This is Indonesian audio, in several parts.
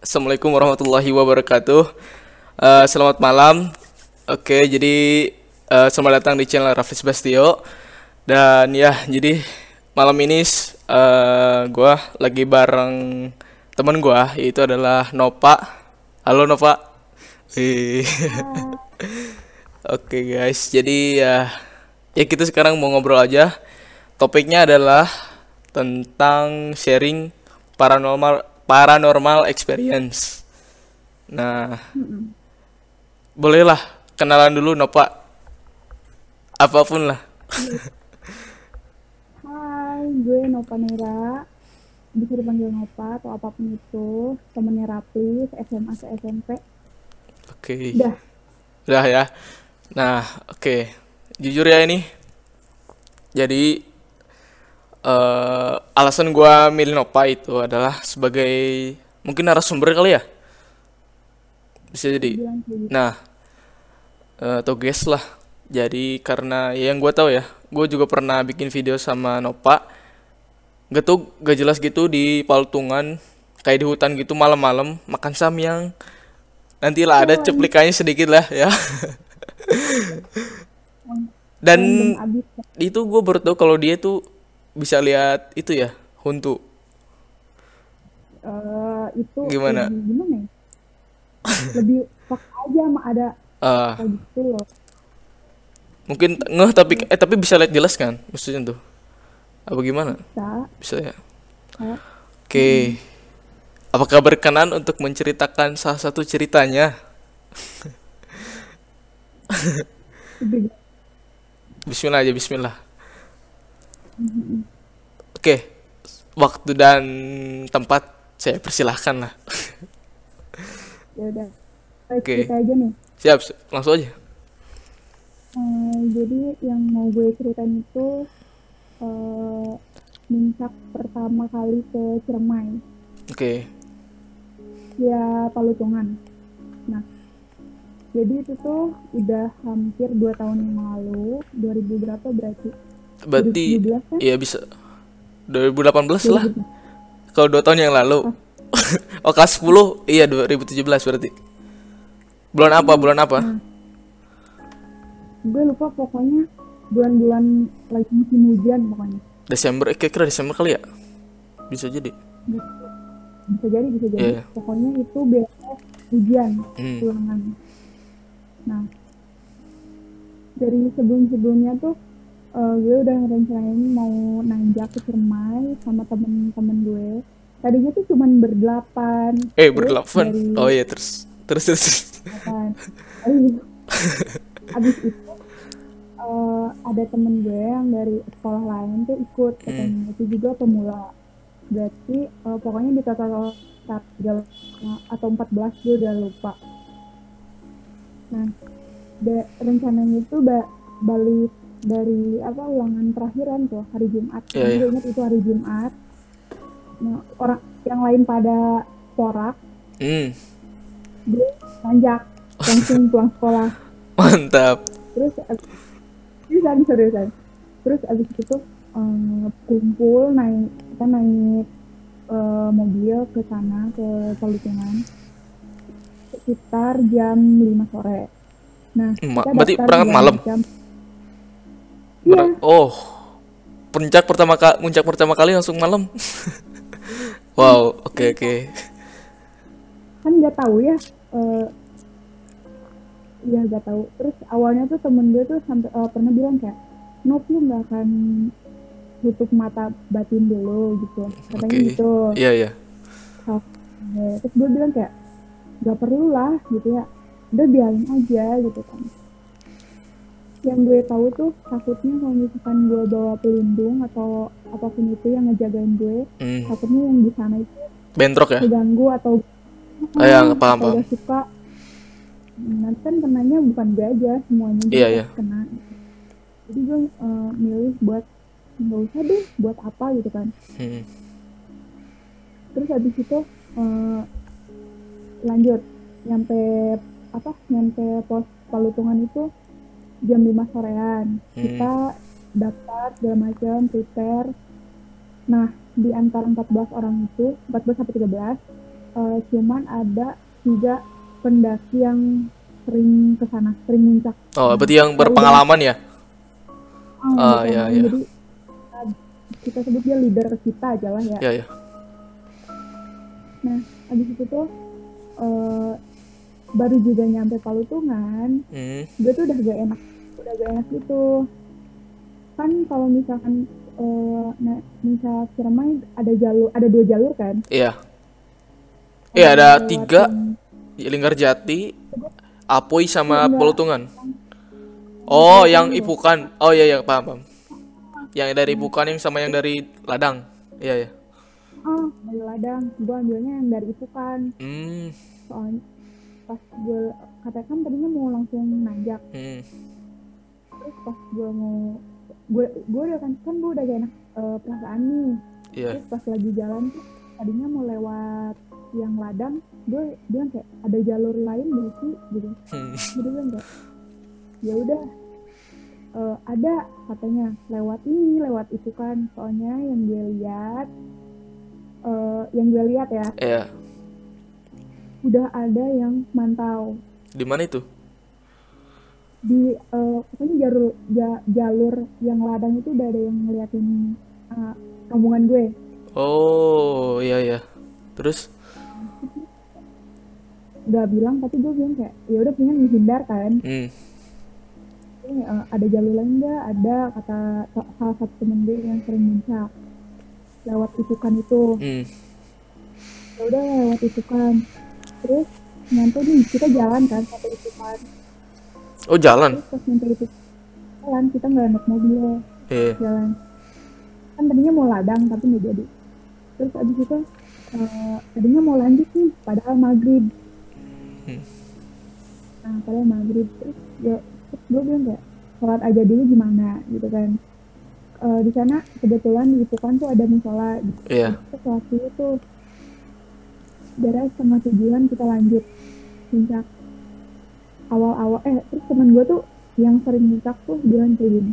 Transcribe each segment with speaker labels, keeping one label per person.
Speaker 1: Assalamualaikum warahmatullahi wabarakatuh. Eh, selamat malam. Oke, jadi eh, selamat datang di channel Rafis Bastio. Dan ya, jadi malam ini eh gua lagi bareng teman gua yaitu adalah Nova. Halo Nova. Oke guys, jadi ya ya kita sekarang mau ngobrol aja. Topiknya adalah tentang sharing paranormal paranormal experience. Nah, bolehlah kenalan dulu Nova. Apa pun lah.
Speaker 2: Hai, gue Nova Nera. Bisa dipanggil Nova atau apa pun itu. Temennya Raplis, SMA ke SMP.
Speaker 1: Oke.
Speaker 2: Udah,
Speaker 1: Udah ya. Nah, oke. Jujur ya ini. Jadi eh alasan gua milih Nova itu adalah sebagai mungkin narasumber kali ya. Bisa jadi.
Speaker 2: kayak gitu.
Speaker 1: Nah, eh, atau guest lah. Jadi karena ya yang gue tahu ya, gue juga pernah bikin video sama Nova. Gak tuh gak jelas gitu di Paltungan, kayak di hutan gitu malam-malam makan samyang. Nantilah ada cuplikannya sedikit lah ya. Dan itu gue baru kalau dia tuh bisa lihat itu ya, huntu.
Speaker 2: Eh, itu
Speaker 1: Gimana?
Speaker 2: lebih gimana ya? Lebih pak aja sama ada kayak gitu loh.
Speaker 1: mungkin ngeh tapi eh tapi bisa lihat jelas kan maksudnya tuh. Apa gimana?
Speaker 2: Bisa,
Speaker 1: Bisa ya. Oke. Apakah berkenan untuk menceritakan salah satu ceritanya? Bismillah aja, bismillah. Oke. Waktu dan tempat saya persilahkan lah.
Speaker 2: ya udah.
Speaker 1: Oke.
Speaker 2: aja nih.
Speaker 1: Siap, langsung aja.
Speaker 2: Eh, jadi yang mau gue ceritain itu eh puncak pertama kali ke Ciremai.
Speaker 1: Oke.
Speaker 2: ya Palutungan. Nah, jadi itu tuh udah hampir dua tahun yang lalu, 2000 berapa berarti?
Speaker 1: Berarti
Speaker 2: 2017 kan?
Speaker 1: iya bisa 2018 lah. Kalau dua tahun yang lalu. oh, kelas 10 iya 2017 berarti. Bulan apa? Bulan apa?
Speaker 2: Gue lupa pokoknya bulan-bulan lagi musim hujan pokoknya.
Speaker 1: Desember, eh kira-kira Desember kali ya? Bisa jadi.
Speaker 2: Bisa jadi, bisa jadi.
Speaker 1: Iya.
Speaker 2: Pokoknya itu biasa hujan
Speaker 1: Hmm.
Speaker 2: pulangan. Nah, dari sebelum-sebelumnya tuh eh, gue udah ngerencanain mau nanjak ke Ciremai sama temen-temen gue. Tadinya tuh cuman berdelapan.
Speaker 1: Eh,
Speaker 2: Terus
Speaker 1: berdelapan.
Speaker 2: dari
Speaker 1: Oh iya, terus terus terus.
Speaker 2: Abis itu eh, ada temen gue yang dari sekolah lain tuh ikut katanya. Itu juga pemula. Berarti eh, pokoknya di total atau 14 gue udah lupa. Nah, da- rencananya itu ba- balik dari apa ulangan terakhiran tuh hari Jumat. Karena
Speaker 1: iya.
Speaker 2: gue ingat itu hari Jumat. Nah, orang yang lain pada porak,
Speaker 1: Hmm,
Speaker 2: gue nanjak langsung pulang sekolah.
Speaker 1: mantap.
Speaker 2: Terus ab- seriusan seriusan. Terus abis itu eh, kumpul naik kita naik eh, mobil ke sana ke Palutungan sekitar jam 5 sore. Nah,
Speaker 1: Ma-
Speaker 2: kita
Speaker 1: berarti berangkat malam?
Speaker 2: jam- Iya,
Speaker 1: Ber- Oh, puncak pertama kali, puncak pertama kali langsung malam. wow, oke oke.
Speaker 2: kan nggak tahu ya. eh Iya nggak tahu. Terus awalnya tuh temen gue tuh sampai eh, pernah bilang kayak, Nop lu nggak akan tutup mata batin dulu gitu. Katanya
Speaker 1: Oke.
Speaker 2: gitu.
Speaker 1: Iya iya.
Speaker 2: Ya, terus gue bilang kayak gak perlu lah gitu ya udah biarin aja gitu kan yang gue tahu tuh takutnya kalau misalkan gue bawa pelindung atau apa pun itu yang ngejagain gue
Speaker 1: Hmm,
Speaker 2: takutnya yang di sana itu
Speaker 1: bentrok ya?
Speaker 2: keganggu atau
Speaker 1: Ah, ya, paham,
Speaker 2: atau
Speaker 1: paham.
Speaker 2: gak suka nanti kan kenanya bukan gue aja semuanya juga
Speaker 1: Iya, iya.
Speaker 2: kena jadi gue eh, milih buat nggak usah deh buat apa gitu kan
Speaker 1: Hmm.
Speaker 2: terus habis itu eh, lanjut nyampe apa nyampe pos palutungan itu jam 5 sorean
Speaker 1: Hmm.
Speaker 2: kita daftar segala macam prepare nah di antara 14 orang itu 14 sampai 13 eh, cuman ada tiga pendaki yang sering ke sana sering muncak
Speaker 1: Oh, berarti yang berpengalaman ya? Ah,
Speaker 2: gitu.
Speaker 1: iya, iya.
Speaker 2: jadi eh, kita sebut dia leader kita aja lah ya
Speaker 1: Ya, ya.
Speaker 2: nah habis itu tuh eh, baru juga nyampe Palutungan
Speaker 1: Hmm.
Speaker 2: gue tuh udah gak enak udah gak enak gitu kan kalau misalkan eh, nah misal Ciremai ada jalur ada dua jalur kan
Speaker 1: Iya. Iya, ada tiga.
Speaker 2: yang-
Speaker 1: Linggarjati, Apoy sama. Pelutungan. Oh, yang Ipukan. Oh iya iya paham paham. Yang dari Ipukan yang sama yang dari Ladang. Iya ya.
Speaker 2: ah dari ladang gue ambilnya yang dari itu kan
Speaker 1: Hmm.
Speaker 2: soalnya pas gue katakan tadinya mau langsung nanjak
Speaker 1: Hmm.
Speaker 2: Terus pas gue mau gue gue udah kan kan gue udah gak enak eh, perasaan nih
Speaker 1: Iya.
Speaker 2: terus pas lagi jalan tuh tadinya mau lewat yang ladang gue bilang kayak ada jalur lain gak sih gitu
Speaker 1: Hmm.
Speaker 2: jadi gue kayak ya udah eh, ada katanya lewat ini lewat itu kan soalnya yang gue lihat eh, yang gue lihat ya
Speaker 1: Iya.
Speaker 2: udah ada yang mantau
Speaker 1: Di mana itu?
Speaker 2: Di eh, pokoknya jalur ja- jalur yang ladang itu udah ada yang ngeliatin eh, rombongan gue
Speaker 1: Oh, iya iya. Terus?
Speaker 2: udah bilang tapi gue bilang kayak ya udah pengen menghindar kan
Speaker 1: Hmm.
Speaker 2: Ini, eh, ada jalur lain nggak ada kata sa- salah satu temen gue yang sering muncak lewat itukan itu
Speaker 1: Hmm.
Speaker 2: ya udah lewat itukan terus nyampe nih kita jalan kan sampai itukan
Speaker 1: Oh, jalan.
Speaker 2: terus pas nyampe itu jalan kita nggak naik mobil
Speaker 1: Iya.
Speaker 2: jalan kan tadinya mau ladang tapi nggak jadi terus abis itu eh, tadinya mau lanjut nih padahal maghrib
Speaker 1: Hmm.
Speaker 2: nah padahal maghrib terus ya terus gue bilang kayak sholat aja dulu gimana gitu kan Eh, di sana kebetulan di Itukan tuh ada musola gitu.
Speaker 1: Iya.
Speaker 2: terus sholat dulu tuh beres setengah tujuan kita lanjut puncak awal-awal eh terus temen gue tuh yang sering puncak tuh bilang kayak gini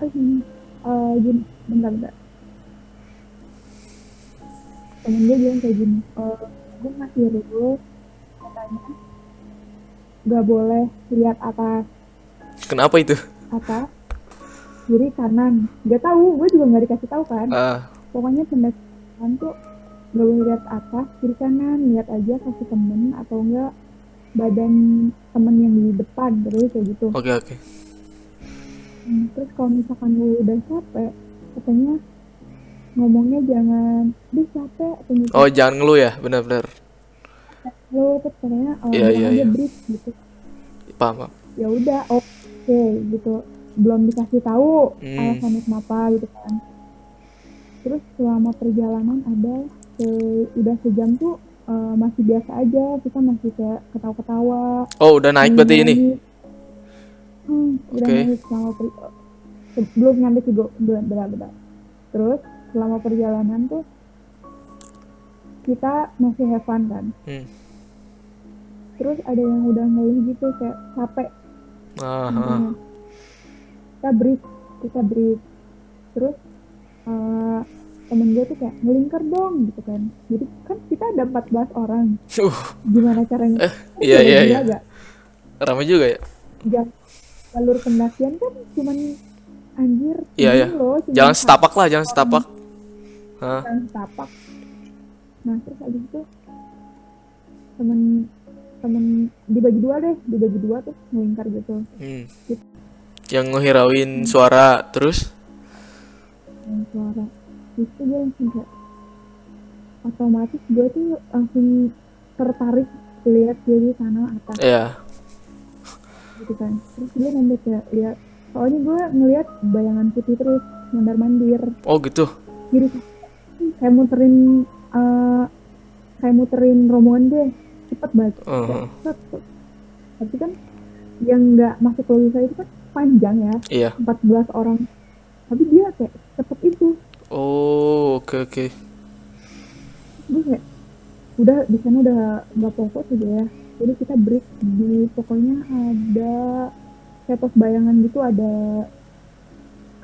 Speaker 2: eh gini eh, gini bentar bentar. Temen gue bilang kayak gini eh gue ngasih rule katanya. Gak boleh lihat atas.
Speaker 1: Kenapa itu?
Speaker 2: atas kiri kanan. Gak tahu gue juga nggak dikasih tahu kan.
Speaker 1: Ah,
Speaker 2: pokoknya pendakian tuh gak boleh lihat atas kiri kanan. Lihat aja kasih temen atau enggak badan temen yang di depan terus kayak gitu
Speaker 1: oke oke.
Speaker 2: Hmm, terus kalau misalkan lu udah capek katanya ngomongnya jangan deh capek atau gitu
Speaker 1: Oh, jangan ngeluh ya, benar-benar.
Speaker 2: lu terus katanya oh, bilang
Speaker 1: iya,
Speaker 2: aja
Speaker 1: iya.
Speaker 2: breathe gitu
Speaker 1: Paham, paham.
Speaker 2: ya udah oke gitu belum dikasih tahu
Speaker 1: Hmm.
Speaker 2: alasannya kenapa gitu kan terus selama perjalanan ada se- udah sejam tuh eh, masih biasa aja kita masih kayak ketawa-ketawa.
Speaker 1: Oh, udah naik berarti ini.
Speaker 2: hmm, udah
Speaker 1: Oke.
Speaker 2: naik selama per- sebelum nyampe sih benar benar terus selama perjalanan tuh kita masih have fun kan?
Speaker 1: Hmm.
Speaker 2: terus ada yang udah ngeluh gitu kayak capek. Kita breathe kita breathe. Terus eh, temen gue tuh kayak ngelingkar dong gitu kan jadi kan kita ada 14 orang
Speaker 1: Uh,
Speaker 2: gimana caranya
Speaker 1: Eh, iya, iya, iya.
Speaker 2: gak?
Speaker 1: ramai juga ya.
Speaker 2: jalur pendakian kan cuman anjir
Speaker 1: Iya, iya.
Speaker 2: loh,
Speaker 1: Jangan setapak lah, jangan setapak.
Speaker 2: Orang setapak nah terus abis itu temen temen dibagi dua deh dibagi dua tuh ngelingkar gitu
Speaker 1: Hmm. Yang ngehirauin suara terus?
Speaker 2: yang suara Tuh gue langsung kayak otomatis gue tuh langsung tertarik lihat kiri sana atas
Speaker 1: Iya.
Speaker 2: gitu kan terus gue sampai kayak lihat soalnya gue ngeliat bayangan putih terus mondar mandir
Speaker 1: Oh, gitu.
Speaker 2: kanan. kayak muterin eh, kayak muterin rombongan gue cepet banget
Speaker 1: Uh,
Speaker 2: set. tapi kan yang nggak masuk logika itu kan panjang ya
Speaker 1: iya.
Speaker 2: 14 orang tapi dia kayak cepet itu
Speaker 1: Oh, oke okay,
Speaker 2: oke. Okay. Udah di sana udah nggak pokok aja ya. Jadi kita break di pokoknya ada kayak pos bayangan gitu ada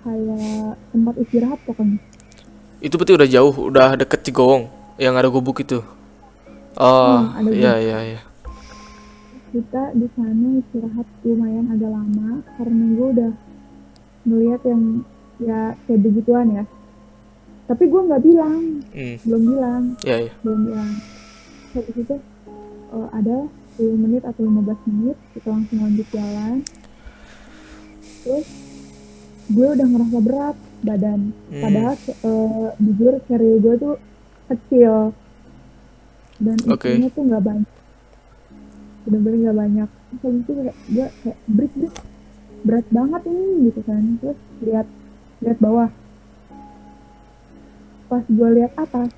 Speaker 2: kayak tempat istirahat pokoknya.
Speaker 1: Itu berarti udah jauh, udah deket Cigowong yang ada gubuk itu. Oh,
Speaker 2: oh
Speaker 1: iya iya iya.
Speaker 2: Kita di sana istirahat lumayan agak lama karena gue udah melihat yang ya kayak begituan ya tapi gue nggak bilang.
Speaker 1: Hmm.
Speaker 2: belum bilang.
Speaker 1: Yeah, yeah.
Speaker 2: belum bilang. Habis itu uh, eh, ada 10 menit atau 15 menit kita langsung lanjut jalan. Terus gue udah ngerasa berat badan.
Speaker 1: Hmm.
Speaker 2: padahal uh, jujur carrier gue tuh kecil. Dan
Speaker 1: okay.
Speaker 2: isinya tuh nggak banyak. Bener-bener nggak banyak. Terus itu kayak gue kayak break break berat banget ini gitu kan. Terus lihat lihat bawah pas gue lihat atas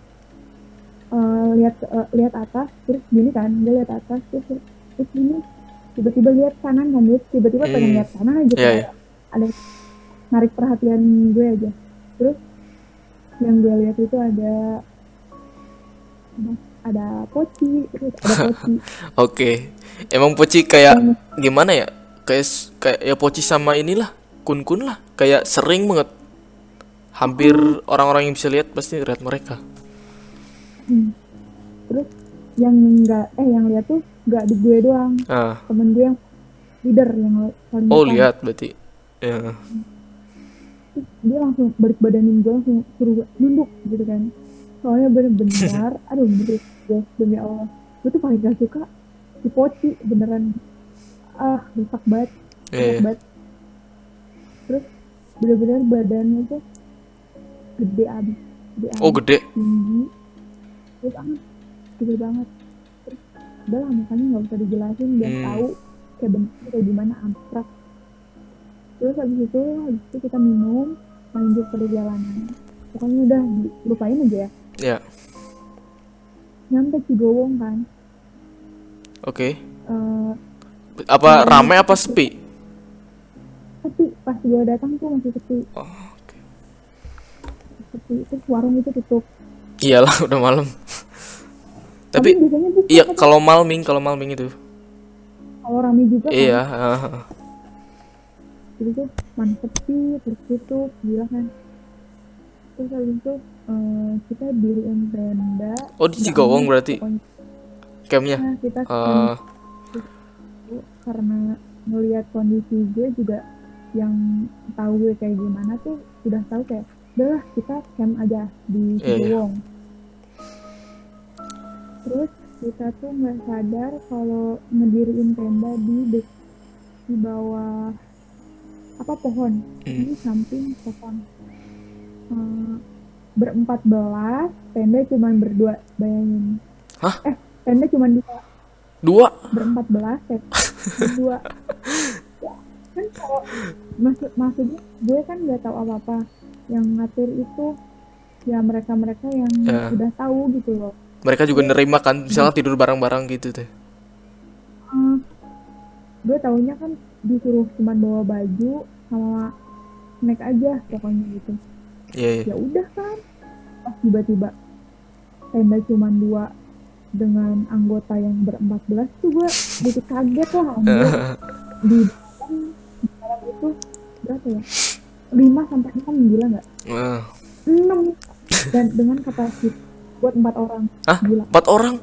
Speaker 2: eh, uh, lihat uh, eh, lihat atas terus gini kan gue lihat atas terus terus gini tiba-tiba lihat kanan kan terus tiba-tiba
Speaker 1: hmm.
Speaker 2: pengen lihat kanan aja
Speaker 1: yeah,
Speaker 2: yeah.
Speaker 1: Iya.
Speaker 2: ada narik perhatian gue aja terus yang gue lihat itu ada ada poci terus ada poci
Speaker 1: oke okay. emang poci kayak gimana ya kayak kayak ya poci sama inilah kun kun lah kayak sering banget hampir orang-orang yang bisa lihat pasti lihat mereka.
Speaker 2: Hmm. terus yang nggak eh yang lihat tuh nggak di gue doang.
Speaker 1: Ah.
Speaker 2: temen gue yang leader yang paling
Speaker 1: oh lihat berarti. Ya. Hmm.
Speaker 2: Terus dia langsung balik badanin gue langsung suruh nunduk gitu kan. Soalnya bener-bener aduh bener gue demi allah. Gue tuh paling gak suka si poci beneran. Ah rusak banget
Speaker 1: iya, iya.
Speaker 2: rusak
Speaker 1: yeah.
Speaker 2: banget. Terus bener-bener badannya tuh gede oh, abis gede abis,
Speaker 1: oh gede.
Speaker 2: tinggi. Gede banget gede banget. Terus udah lah makanya nggak usah dijelasin biar
Speaker 1: hmm.
Speaker 2: tahu kayak bentuknya kayak gimana abstrak. Terus habis itu habis itu kita minum lanjut perjalanan. Pokoknya udah lupain aja ya.
Speaker 1: Yeah.
Speaker 2: nyampe Cigowong kan?
Speaker 1: Oke.
Speaker 2: Okay.
Speaker 1: uh, apa ramai apa sepi?
Speaker 2: Sepi. Pas gue datang tuh masih sepi.
Speaker 1: Oh
Speaker 2: sepi terus warung itu tutup.
Speaker 1: Iyalah udah malam. Tapi,
Speaker 2: tapi
Speaker 1: iya kalau malming kalau malming itu.
Speaker 2: Kalau rame juga kan?
Speaker 1: iya kan?
Speaker 2: jadi tuh mana sepi terus tutup gila kan? Terus habis itu uh, kita beli tenda.
Speaker 1: Oh di Cigowong berarti? campnya?
Speaker 2: Nah, kita uh... karena ngelihat kondisi gue juga yang tahu gue kayak gimana tuh udah tahu kayak udah kita camp aja di
Speaker 1: iya, iya.
Speaker 2: Ciliwung. Yeah. Terus kita tuh nggak sadar kalau ngediriin tenda di dek, di bawah apa pohon,
Speaker 1: mm.
Speaker 2: di samping pohon. Uh, berempat belas, tenda cuma berdua, bayangin.
Speaker 1: Hah?
Speaker 2: Eh, tenda cuma dua.
Speaker 1: Dua?
Speaker 2: Berempat belas, ya. tenda dua. Ya, kan kalau maksud maksudnya gue kan nggak tahu apa apa yang ngatur itu ya mereka-mereka yang
Speaker 1: ya.
Speaker 2: udah tahu gitu loh.
Speaker 1: Mereka juga iya. nerima kan hmm. misalnya tidur bareng-bareng gitu teh.
Speaker 2: Uh, gue taunya kan disuruh cuma bawa baju sama snack aja pokoknya gitu.
Speaker 1: Yeah, yeah.
Speaker 2: ya udah kan. Pas tiba-tiba tenda cuma dua dengan anggota yang berempat belas tuh gue kaget lah di dalam itu berapa ya? lima sampai enam gila nggak enam dan dengan kapasitas buat empat orang
Speaker 1: Hah?
Speaker 2: gila
Speaker 1: empat orang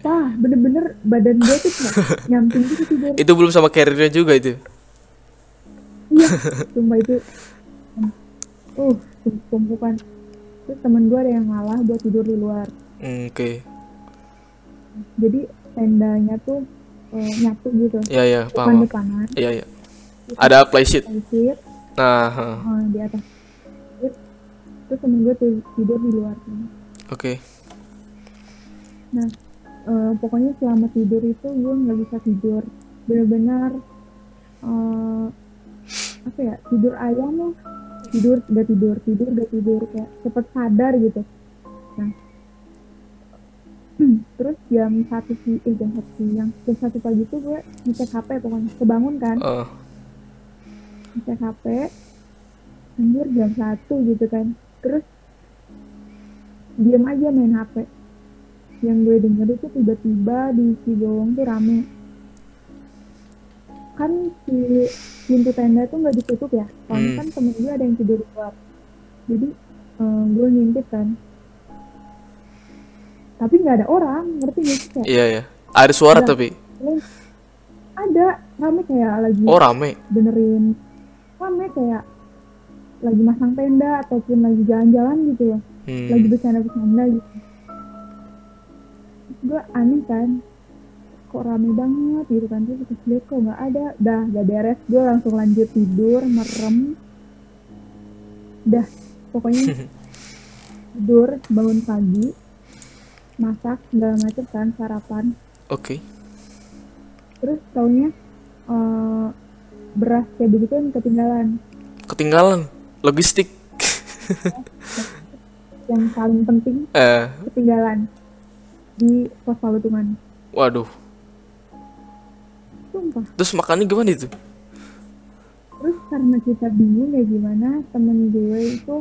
Speaker 2: Nah, bener-bener badan gue tuh cuma nyamping gitu.
Speaker 1: Itu belum sama carrier juga itu.
Speaker 2: Iya, cuma itu. Uh, tumpukan. Terus temen gue ada yang ngalah buat tidur di luar.
Speaker 1: Hmm, oke. Okay.
Speaker 2: Jadi tendanya tuh uh, nyatu gitu.
Speaker 1: Iya, iya, paham.
Speaker 2: depanan
Speaker 1: Iya, iya ada playsheet
Speaker 2: play
Speaker 1: nah oh,
Speaker 2: huh. di atas. Terus temen gue tidur di luar
Speaker 1: oke. Okay.
Speaker 2: nah uh, pokoknya selama tidur itu gue nggak bisa tidur. Benar-benar uh, eh, apa ya tidur ayam loh tidur udah tidur tidur udah tidur. Kayak cepet sadar gitu. Nah. Terus jam satu si eh jam satu siang. Jam satu pagi itu gue ngecek hp pokoknya. Kebangun kan?
Speaker 1: Uh
Speaker 2: ngecek HP anjir jam satu gitu kan. Terus diam aja main HP yang gue denger itu tiba-tiba di Cibowong tuh rame. Kan si pintu tenda tuh nggak ditutup ya? Kan
Speaker 1: hmm.
Speaker 2: kan temen gue ada yang tidur di luar. Jadi um, gue ngintip kan. Tapi nggak ada orang ngerti gak sih
Speaker 1: iya iya. Ada suara
Speaker 2: ada.
Speaker 1: tapi?
Speaker 2: Ada. Rame kayak lagi
Speaker 1: oh rame.
Speaker 2: benerin rame kayak lagi masang tenda ataupun lagi jalan-jalan gitu ya. Lagi
Speaker 1: Hmm.
Speaker 2: bercanda-bercanda gitu. Gue aneh kan kok rame banget gitu kan terus pas lihat kok nggak ada. Dah gak beres. Gue langsung lanjut tidur merem. Dah pokoknya tidur bangun pagi masak segala macam kan sarapan.
Speaker 1: Oke.
Speaker 2: terus taunya eh, beras kayak begitu yang ketinggalan
Speaker 1: Ketinggalan. Logistik.
Speaker 2: yang paling penting
Speaker 1: Eh,
Speaker 2: ketinggalan di pos Palutungan
Speaker 1: waduh.
Speaker 2: sumpah
Speaker 1: Terus makannya gimana itu?
Speaker 2: terus karena kita bingung ya gimana temen gue itu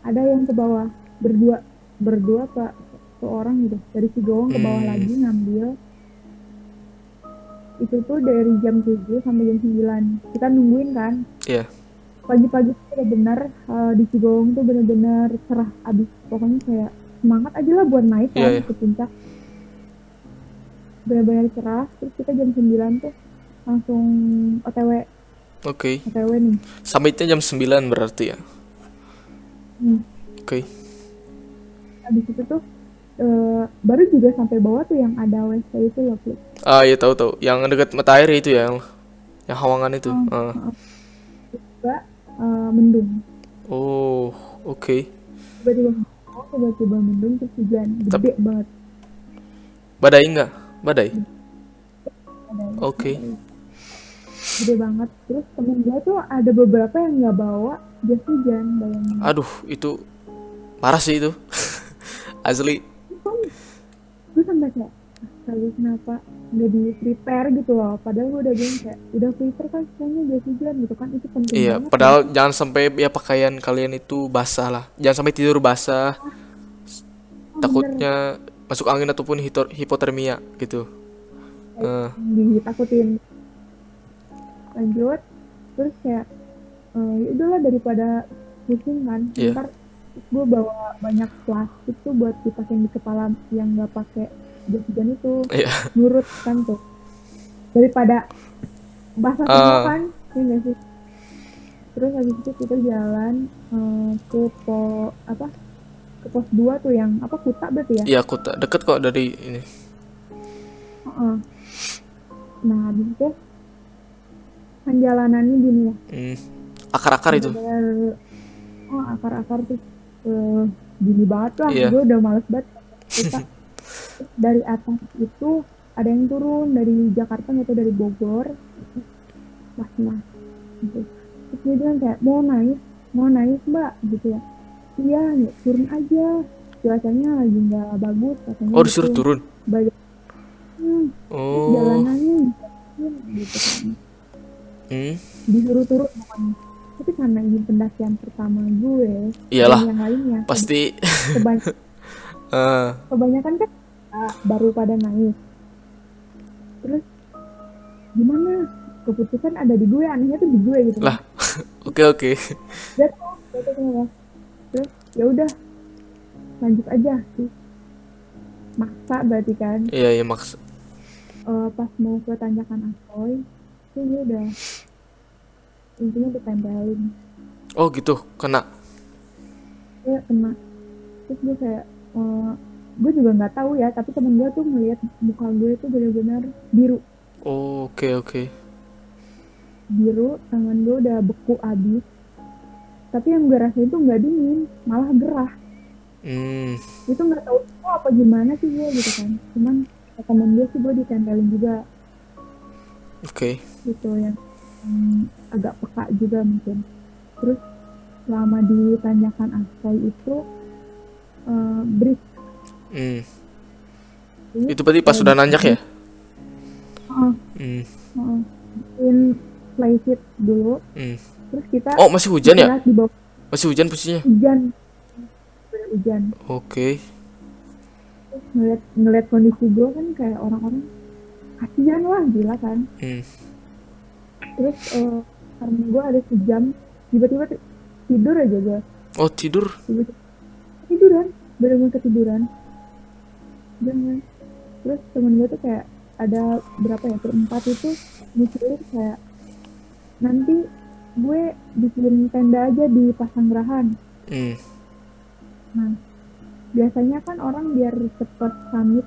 Speaker 2: ada yang ke bawah berdua berdua pak seorang gitu dari Cigowong ke bawah
Speaker 1: Hmm.
Speaker 2: lagi ngambil itu tuh dari jam 7 sampai jam 9 kita nungguin kan
Speaker 1: Iya.
Speaker 2: pagi-pagi tuh bener-bener eh, di Cigowong tuh bener-bener cerah abis pokoknya kayak semangat aja lah buat naik kan
Speaker 1: Iya, iya.
Speaker 2: ke puncak bener-bener cerah terus kita jam 9 tuh langsung OTW
Speaker 1: Oke.
Speaker 2: OTW nih
Speaker 1: Summitnya jam 9 berarti ya.
Speaker 2: Hmm.
Speaker 1: Oke.
Speaker 2: habis itu tuh eh, baru juga sampai bawah tuh yang ada WC itu loh Plik.
Speaker 1: Ah iya tahu tahu. Yang dekat matahari itu ya. Yang, yang hawangan itu. Ah.
Speaker 2: juga eh, mendung
Speaker 1: Oh, oke.
Speaker 2: tiba-tiba oh, tiba-tiba mendung terus hujan gede banget
Speaker 1: Badai enggak? Badai.
Speaker 2: ada
Speaker 1: Oke.
Speaker 2: gede banget terus temen gue tuh ada beberapa yang nggak bawa jas hujan bayangin
Speaker 1: Aduh, itu parah sih itu. Asli.
Speaker 2: Gue sampai kayak kali kenapa nggak di prepare gitu loh padahal gue udah bilang kayak udah prepare kan semuanya jas hujan gitu kan itu penting
Speaker 1: Iya,
Speaker 2: banget
Speaker 1: padahal jangan sampai ya pakaian kalian itu basah lah. Jangan sampai tidur basah. Takutnya masuk angin ataupun hipotermia gitu. Eh,
Speaker 2: ditakutin lanjut terus kayak eh, ya udahlah daripada pusing kan
Speaker 1: Iya.
Speaker 2: ntar gue bawa banyak plastik tuh buat dipakai di kepala yang nggak pakai jas hujan itu nurut kan tuh daripada basah semua
Speaker 1: Ah.
Speaker 2: kan ya nggak sih terus habis itu kita jalan eh, ke po apa ke pos 2 tuh yang apa kuta berarti ya
Speaker 1: Iya, aku tak deket kok dari ini.
Speaker 2: Heeh. nah habis itu kan jalanannya gini ya
Speaker 1: Hmm. Akar-akar itu.
Speaker 2: oh akar-akar tuh gini banget lah
Speaker 1: Iya.
Speaker 2: gue udah males banget kita dari atas itu ada yang turun dari Jakarta atau dari Bogor mas mas gitu. terus dia bilang kayak mau naik mau naik mbak gitu ya iya ya, turun aja cuacanya lagi nggak bagus katanya
Speaker 1: Oh, disuruh
Speaker 2: gitu.
Speaker 1: turun.
Speaker 2: Banyak- hmm,
Speaker 1: Oh.
Speaker 2: jalanannya gitu kan
Speaker 1: Hmm.
Speaker 2: disuruh turun pokoknya tapi karena ini pendakian pertama gue
Speaker 1: Iyalah,
Speaker 2: dan yang lainnya
Speaker 1: pasti
Speaker 2: kebany-
Speaker 1: eh,
Speaker 2: kebanyakan kan ah, baru pada naik terus gimana keputusan ada di gue anehnya tuh di gue gitu
Speaker 1: lah. Oke, oke.
Speaker 2: jatuh jatuh semua terus ya udah lanjut aja sih maksa berarti kan
Speaker 1: Iya, iya maks.
Speaker 2: Eh, pas mau ke tanjakan Asoy itu gue udah intinya ditempelin
Speaker 1: Oh, gitu. Kena.
Speaker 2: gue kena terus gue kayak eh, gue juga nggak tahu ya tapi temen gue tuh melihat muka gue tuh benar-benar biru
Speaker 1: Oh, oke, oke.
Speaker 2: biru tangan gue udah beku abis tapi yang gue rasain tuh nggak dingin malah gerah
Speaker 1: Hmm.
Speaker 2: itu nggak tahu oh, apa gimana sih gue gitu kan cuman temen gue sih gue ditempelin juga
Speaker 1: Oke.
Speaker 2: gitu yang hmm, agak peka juga mungkin terus selama di tanjakan aspal itu eh break
Speaker 1: Hmm.
Speaker 2: Jadi,
Speaker 1: Itu berarti pas sudah nanjak ya?
Speaker 2: heeh,
Speaker 1: Hmm.
Speaker 2: bikin fly sheet dulu
Speaker 1: Hmm.
Speaker 2: terus kita
Speaker 1: Oh, masih hujan ya?
Speaker 2: di bawah
Speaker 1: Masih hujan posisinya.
Speaker 2: hujan hujan
Speaker 1: Oke.
Speaker 2: terus ngeliat ngeliat kondisi gue kan kayak orang-orang kasihan lah gila kan
Speaker 1: Hmm.
Speaker 2: Terus eh, karena gue ada sejam tiba-tiba ti- tidur aja gue
Speaker 1: Oh, tidur.
Speaker 2: tiba-tiba tiduran bener-bener ketiduran jangan terus temen gue tuh kayak ada berapa ya berempat itu mikirin kayak nanti gue bikin tenda aja di Pasanggerahan
Speaker 1: Hmm.
Speaker 2: nah biasanya kan orang biar cepet summit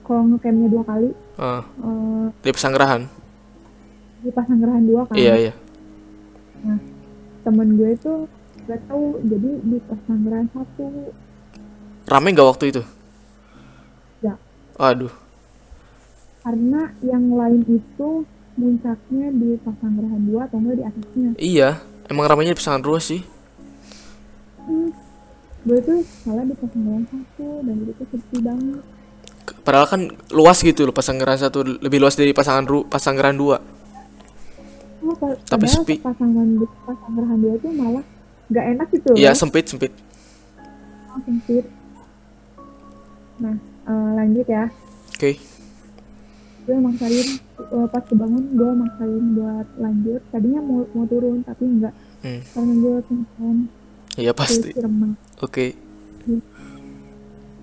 Speaker 2: kalau ngecampnya dua kali
Speaker 1: Ah,
Speaker 2: eh,
Speaker 1: di pesanggerahan.
Speaker 2: Di Pasanggerahan dua kan
Speaker 1: Iya, iya.
Speaker 2: Nah, temen gue itu gak tahu jadi di Pasanggerahan satu
Speaker 1: Rame nggak waktu itu?
Speaker 2: ya
Speaker 1: Aduh.
Speaker 2: karena yang lain itu puncaknya di Pasanggerahan dua atau enggak di atasnya
Speaker 1: Iya, emang ramenya di pesangan dua sih.
Speaker 2: hmm, gue tuh malah di Pasanggerahan satu dan itu sepi banget
Speaker 1: Padahal kan luas gitu loh pasanggeran satu lebih luas dari pasangan ru pasanggeran dua.
Speaker 2: Oh,
Speaker 1: Tapi sepi.
Speaker 2: pasangan Pasanggerahan dua tuh malah gak enak gitu
Speaker 1: Iya sempit sempit.
Speaker 2: Oh, sempit nah eh, lanjut ya
Speaker 1: Oke.
Speaker 2: gue maksain eh, pas kebangun gue maksain buat lanjut tadinya mau mau turun tapi enggak
Speaker 1: Hmm.
Speaker 2: karena gue pingsan
Speaker 1: Iya pasti. Oke.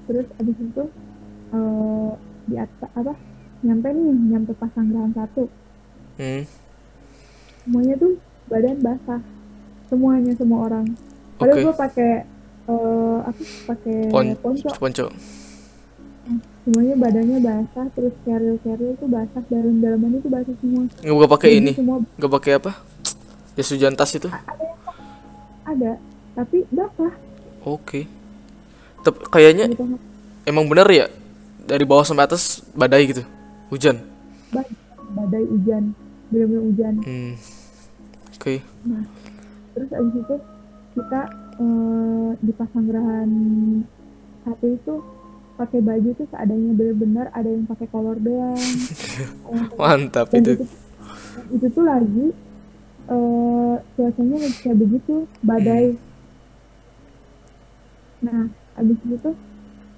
Speaker 2: terus abis itu eh di atas apa nyampe nih nyampe Pasanggerahan satu
Speaker 1: Hmm.
Speaker 2: Semuanya tuh badan basah semuanya semua orang padahal
Speaker 1: Oke.
Speaker 2: gue pakai eh apa pakai
Speaker 1: Pon
Speaker 2: ponco
Speaker 1: ponco.
Speaker 2: semuanya badannya basah terus keril keril tuh basah dalam dalaman itu basah semua
Speaker 1: Nggak gak pakai ini.
Speaker 2: semua
Speaker 1: Nggak pakai apa? Jas hujan tas itu.
Speaker 2: ada tapi basah
Speaker 1: Oke. Tapi kayaknya
Speaker 2: gitu
Speaker 1: emang bener ya dari bawah sampai atas badai gitu. Hujan.
Speaker 2: Ba- badai hujan bener-bener hujan
Speaker 1: Hmm. Oke.
Speaker 2: nah terus abis itu kita eh, di Pasanggerahan satu itu pakai baju tuh seadanya bener-bener ada yang pakai kolor doang
Speaker 1: Mantap
Speaker 2: dan
Speaker 1: itu.
Speaker 2: itu, itu tuh lagi eh cuacanya lagi kayak begitu badai nah abis itu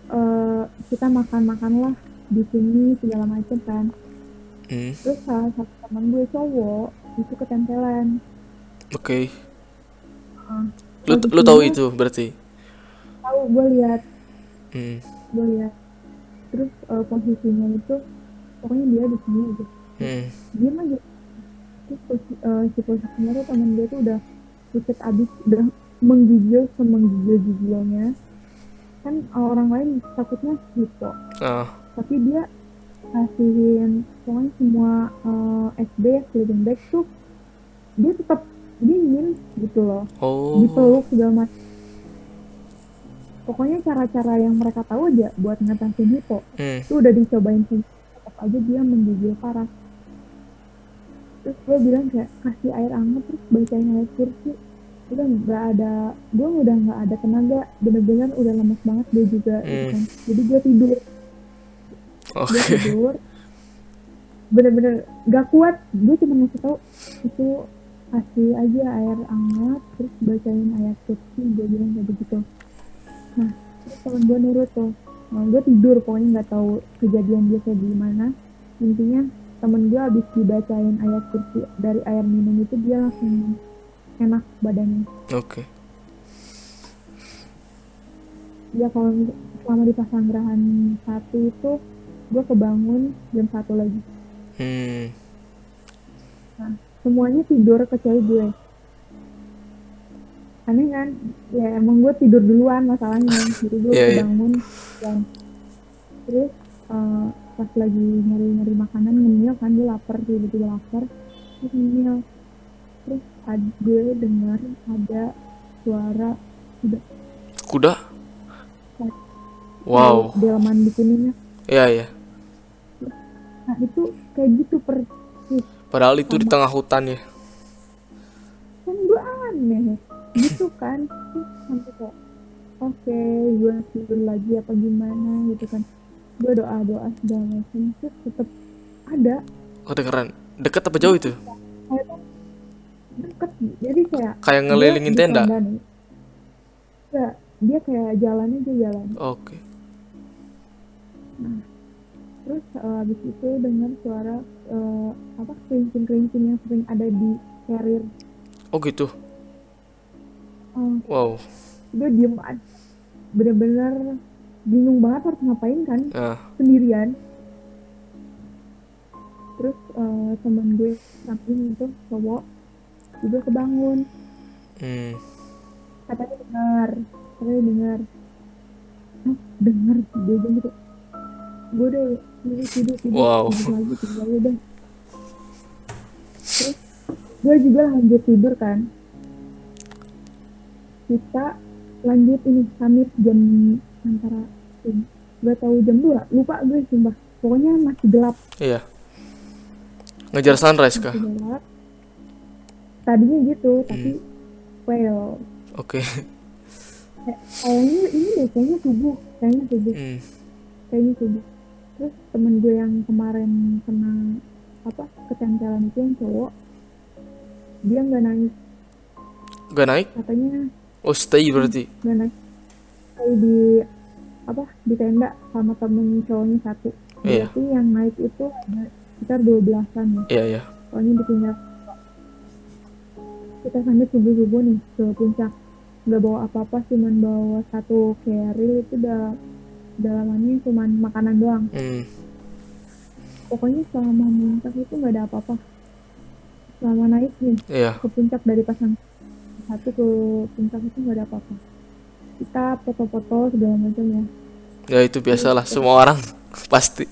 Speaker 2: eh kita makan makan lah di sini segala macam kan
Speaker 1: Hmm.
Speaker 2: terus salah satu teman gue cowok itu ketempelan
Speaker 1: Oke.
Speaker 2: Ah,
Speaker 1: Lu
Speaker 2: posisinya
Speaker 1: lu tahu itu berarti.
Speaker 2: tahu gue lihat
Speaker 1: Hmm.
Speaker 2: gue lihat terus eh, posisinya itu pokoknya dia di sini aja
Speaker 1: Hmm.
Speaker 2: diam aja terus posi- eh, si posisinya tuh temen gue tuh udah pucat abis udah menggigil semenggigil gigilnya kan eh, orang lain takutnya hipo
Speaker 1: Ah.
Speaker 2: tapi dia kasihin pokoknya semua eh, SD sleeping bag tuh dia tetap dingin gitu loh
Speaker 1: Oh.
Speaker 2: dipeluk segala macam pokoknya cara-cara yang mereka tahu aja buat ngatasin hipo
Speaker 1: Hmm.
Speaker 2: itu udah dicobain sih tetap aja dia menggigil parah terus gue bilang kayak kasih air hangat terus bacain ayat kursi udah nggak ada gue udah nggak ada tenaga bener-bener udah lemes banget dia juga gitu
Speaker 1: Hmm.
Speaker 2: kan. jadi gue tidur gue
Speaker 1: Oke.
Speaker 2: tidur. Bener-bener gak kuat. Gue cuma ngasih tau itu kasih aja air hangat terus bacain ayat kursi gue bilang kayak begitu. Nah terus temen gue nurut tuh nah, gue tidur pokoknya nggak tahu kejadian dia kayak gimana. Intinya temen gue abis dibacain ayat kursi dari air minum itu dia langsung enak badannya.
Speaker 1: Oke.
Speaker 2: ya kalau selama di pasanggerahan satu itu gue kebangun jam satu lagi
Speaker 1: Hmm.
Speaker 2: semuanya tidur kecuali gue aneh kan ya emang gue tidur duluan masalahnya jadi gue
Speaker 1: Iya, iya.
Speaker 2: bangun dan terus eh, pas lagi nyari nyari makanan ngemil kan gue lapar tiba-tiba lapar terus ngemil terus ad, gue dengar ada suara udah
Speaker 1: Kuda? Wow.
Speaker 2: delman bikininya
Speaker 1: Iya, iya.
Speaker 2: Nah itu kayak gitu persis
Speaker 1: Padahal itu di tengah hutan ya.
Speaker 2: kan gue aneh gitu kan sampai kayak oke gue tidur lagi apa gimana gitu kan gue doa doa segala macam terus tetap ada
Speaker 1: Kedengeran. Deket apa jauh itu?
Speaker 2: deket jadi kayak
Speaker 1: Kayak ngelilingin tenda.
Speaker 2: Enggak, dia kayak jalan aja jalan
Speaker 1: Oke.
Speaker 2: Terus eh, habis itu dengar suara eh, apa kerincing kerincing yang sering ada di carrier.
Speaker 1: Oh gitu.
Speaker 2: Eh,
Speaker 1: Wow.
Speaker 2: gue diem aja. Bener-bener bingung banget harus ngapain kan.
Speaker 1: Ah,
Speaker 2: sendirian. Terus eh, temen gue samping itu cowok juga kebangun.
Speaker 1: Hmm.
Speaker 2: katanya dengar katanya dengar. Dengar dia gitu. Gue udah tidur tidur tidur
Speaker 1: Wow.
Speaker 2: tidur lagi tidur lagi udah. Terus gue juga lanjut tidur kan. Kita lanjut ini summit jam antara gak tahu jam 2 lupa gue sumpah. Pokoknya masih gelap.
Speaker 1: Iya. Ngejar sunrise kah?
Speaker 2: gelap. Tadinya gitu tapi well.
Speaker 1: Oke.
Speaker 2: kayak- kayaknya ini deh kayaknya subuh. Kayaknya subuh.
Speaker 1: Hmm.
Speaker 2: kayaknya subuh terus temen gue yang kemarin kena apa ketempelan itu yang cowok dia nggak naik
Speaker 1: Gak naik?
Speaker 2: katanya
Speaker 1: Oh, stay berarti.
Speaker 2: nggak naik kayak di apa di tenda sama temen cowoknya satu
Speaker 1: Iya.
Speaker 2: berarti yang naik itu sekitar dua belasan ya
Speaker 1: Iya, iya.
Speaker 2: soalnya ditinggal kita sampai subuh subuh nih ke puncak nggak bawa apa-apa cuman bawa satu carry itu udah dalamannya cuman makanan doang
Speaker 1: Hmm.
Speaker 2: pokoknya selama puncak itu nggak ada apa-apa selama naik nih
Speaker 1: Iya.
Speaker 2: ke puncak dari pasang satu ke puncak itu nggak ada apa-apa kita foto-foto segala macam ya
Speaker 1: Ya itu biasalah semua orang pasti.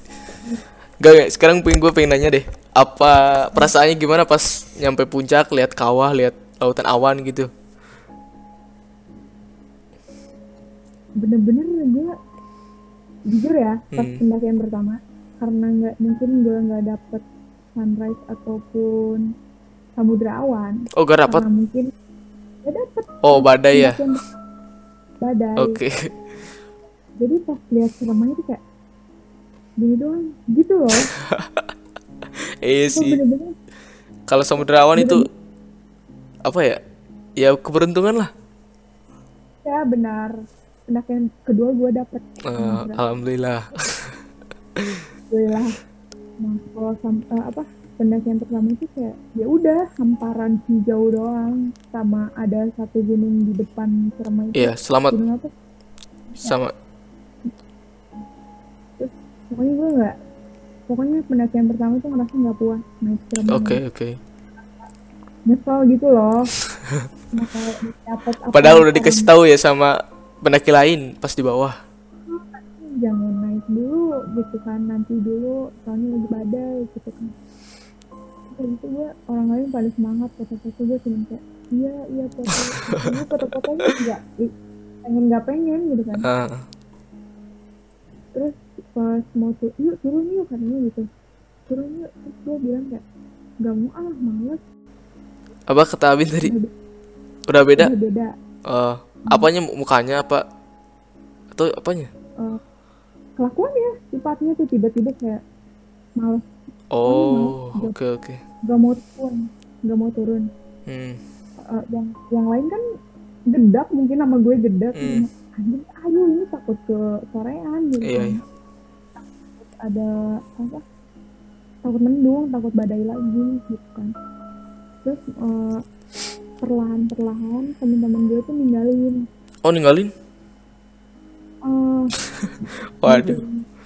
Speaker 1: Gak, gak, sekarang pengen gue pengen nanya deh. Apa perasaannya gimana pas nyampe puncak lihat kawah, lihat lautan awan gitu?
Speaker 2: bener-bener gue jujur ya pas
Speaker 1: Hmm.
Speaker 2: pendakian pertama karena nggak mungkin gue nggak dapet sunrise ataupun samudra awan
Speaker 1: Oh, gak
Speaker 2: karena mungkin nggak dapet
Speaker 1: Oh, badai ya.
Speaker 2: badai
Speaker 1: Oke.
Speaker 2: jadi pas lihat ceramahnya tuh kayak gini doang gitu loh
Speaker 1: Iya
Speaker 2: gue
Speaker 1: sih. Kalau samudra awan itu apa ya? Ya keberuntungan lah.
Speaker 2: ya benar pendakian kedua gue dapet.
Speaker 1: Eh, Alhamdulillah.
Speaker 2: gue lah nah kalau eh, apa pendakian pertama itu kayak ya udah hamparan hijau doang. Sama ada satu gunung di depan ceramah itu.
Speaker 1: Iya, selamat.
Speaker 2: Gunung apa?
Speaker 1: Sama
Speaker 2: pokoknya gue nggak pokoknya pendakian pertama tuh ngerasa nggak puas naik ceramah
Speaker 1: Oke, oke.
Speaker 2: nyesel gitu loh. Nah, dapet apa
Speaker 1: Padahal udah
Speaker 2: yang
Speaker 1: dikasih tahu ya sama pendaki lain pas di bawah.
Speaker 2: jangan naik dulu gitu kan nanti dulu soalnya lagi badai gitu kan. Kayak gitu gue orang lain pada semangat foto-foto gue cuma kayak iya iya foto foto-fotonya nggak i- pengen nggak pengen gitu kan.
Speaker 1: Ah,
Speaker 2: terus pas mau tuh yuk turun yuk katanya gitu. Turun yuk terus gue bilang kayak nggak mau ah males.
Speaker 1: Apa kata Abin tadi? Udah beda?
Speaker 2: udah beda.
Speaker 1: Eh, apanya mukanya apa atau apanya?
Speaker 2: Eh, kelakuannya sifatnya tuh tiba-tiba kayak males
Speaker 1: Oh, oke oke.
Speaker 2: nggak mau turun nggak mau turun
Speaker 1: Hmm.
Speaker 2: Eh, yang yang lain kan gedak mungkin sama gue gedak
Speaker 1: Hmm.
Speaker 2: anjir ayo ini takut ke sorean gitu
Speaker 1: Iya,
Speaker 2: kan.
Speaker 1: iya.
Speaker 2: ada apa takut mendung takut badai lagi gitu kan terus eh, perlahan-perlahan teman-teman gue tuh ninggalin
Speaker 1: Oh, ninggalin?
Speaker 2: eh
Speaker 1: Waduh.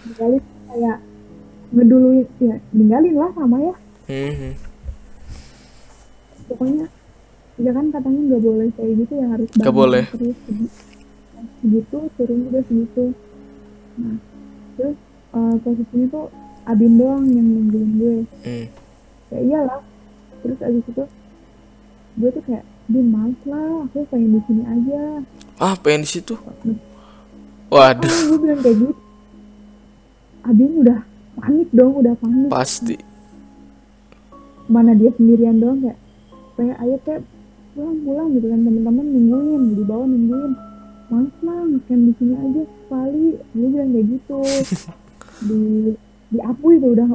Speaker 2: ninggalin kayak ngeduluin ya ninggalin lah sama ya
Speaker 1: Hmm,
Speaker 2: pokoknya ya kan katanya nggak boleh kayak gitu ya harus
Speaker 1: Nggak boleh.
Speaker 2: terus segi- segitu turun juga segitu nah terus eh, posisinya tuh Abin doang yang nungguin gue
Speaker 1: Hmm.
Speaker 2: ya iyalah terus abis itu gue tuh kayak Bin males lah aku pengen di sini aja
Speaker 1: Ah, pengen di situ.
Speaker 2: ah
Speaker 1: Waduh,
Speaker 2: gue bilang kayak gitu Abin udah panik dong udah panik
Speaker 1: pasti.
Speaker 2: mana dia sendirian doang kayak kayak ayo kayak pulang pulang gitu kan teman-teman nungguin di bawah nungguin males lah makan di sini aja sekali gue bilang kayak gitu di di Apuy tuh udah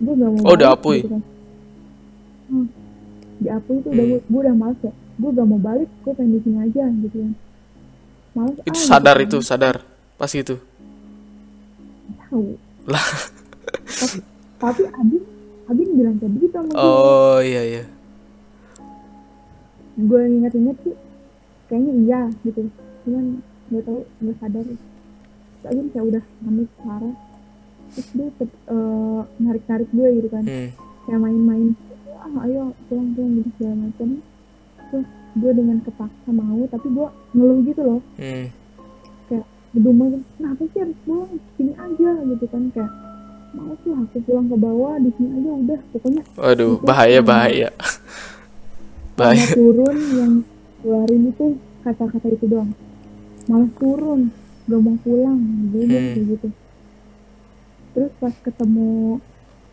Speaker 2: gue gak mau
Speaker 1: Oh, Apuy.
Speaker 2: gitu kan. Hmm. Di Apuy tuh udah
Speaker 1: Hmm.
Speaker 2: gue, udah males ya gue gak mau balik gue pengen di sini aja gitu kan males
Speaker 1: Itu
Speaker 2: ah,
Speaker 1: sadar
Speaker 2: gitu
Speaker 1: itu, sadar. Pas gitu.
Speaker 2: tahu
Speaker 1: Lah.
Speaker 2: tapi, tapi Abin Abin bilang kayak begitu sama gue
Speaker 1: Oh, iya iya.
Speaker 2: gue inget-inget sih kayaknya iya gitu cuman nggak tahu nggak sadar Abin kayak udah nangis parah terus dia uh, narik narik gue gitu kan
Speaker 1: hmm.
Speaker 2: kayak main-main ah ayo pulang pulang gitu segala macam terus gue dengan kepaksa mau tapi gue ngeluh gitu loh
Speaker 1: Hmm.
Speaker 2: kayak ngedumel gitu, kenapa sih harus pulang sini aja gitu kan kayak mau sih aku pulang ke bawah di sini aja udah pokoknya
Speaker 1: Waduh,
Speaker 2: Itu
Speaker 1: bahaya bahaya. bahaya.
Speaker 2: turun yang keluarin itu kata-kata itu doang malah turun gak mau pulang gue bilang
Speaker 1: Hmm.
Speaker 2: kayak gitu terus pas ketemu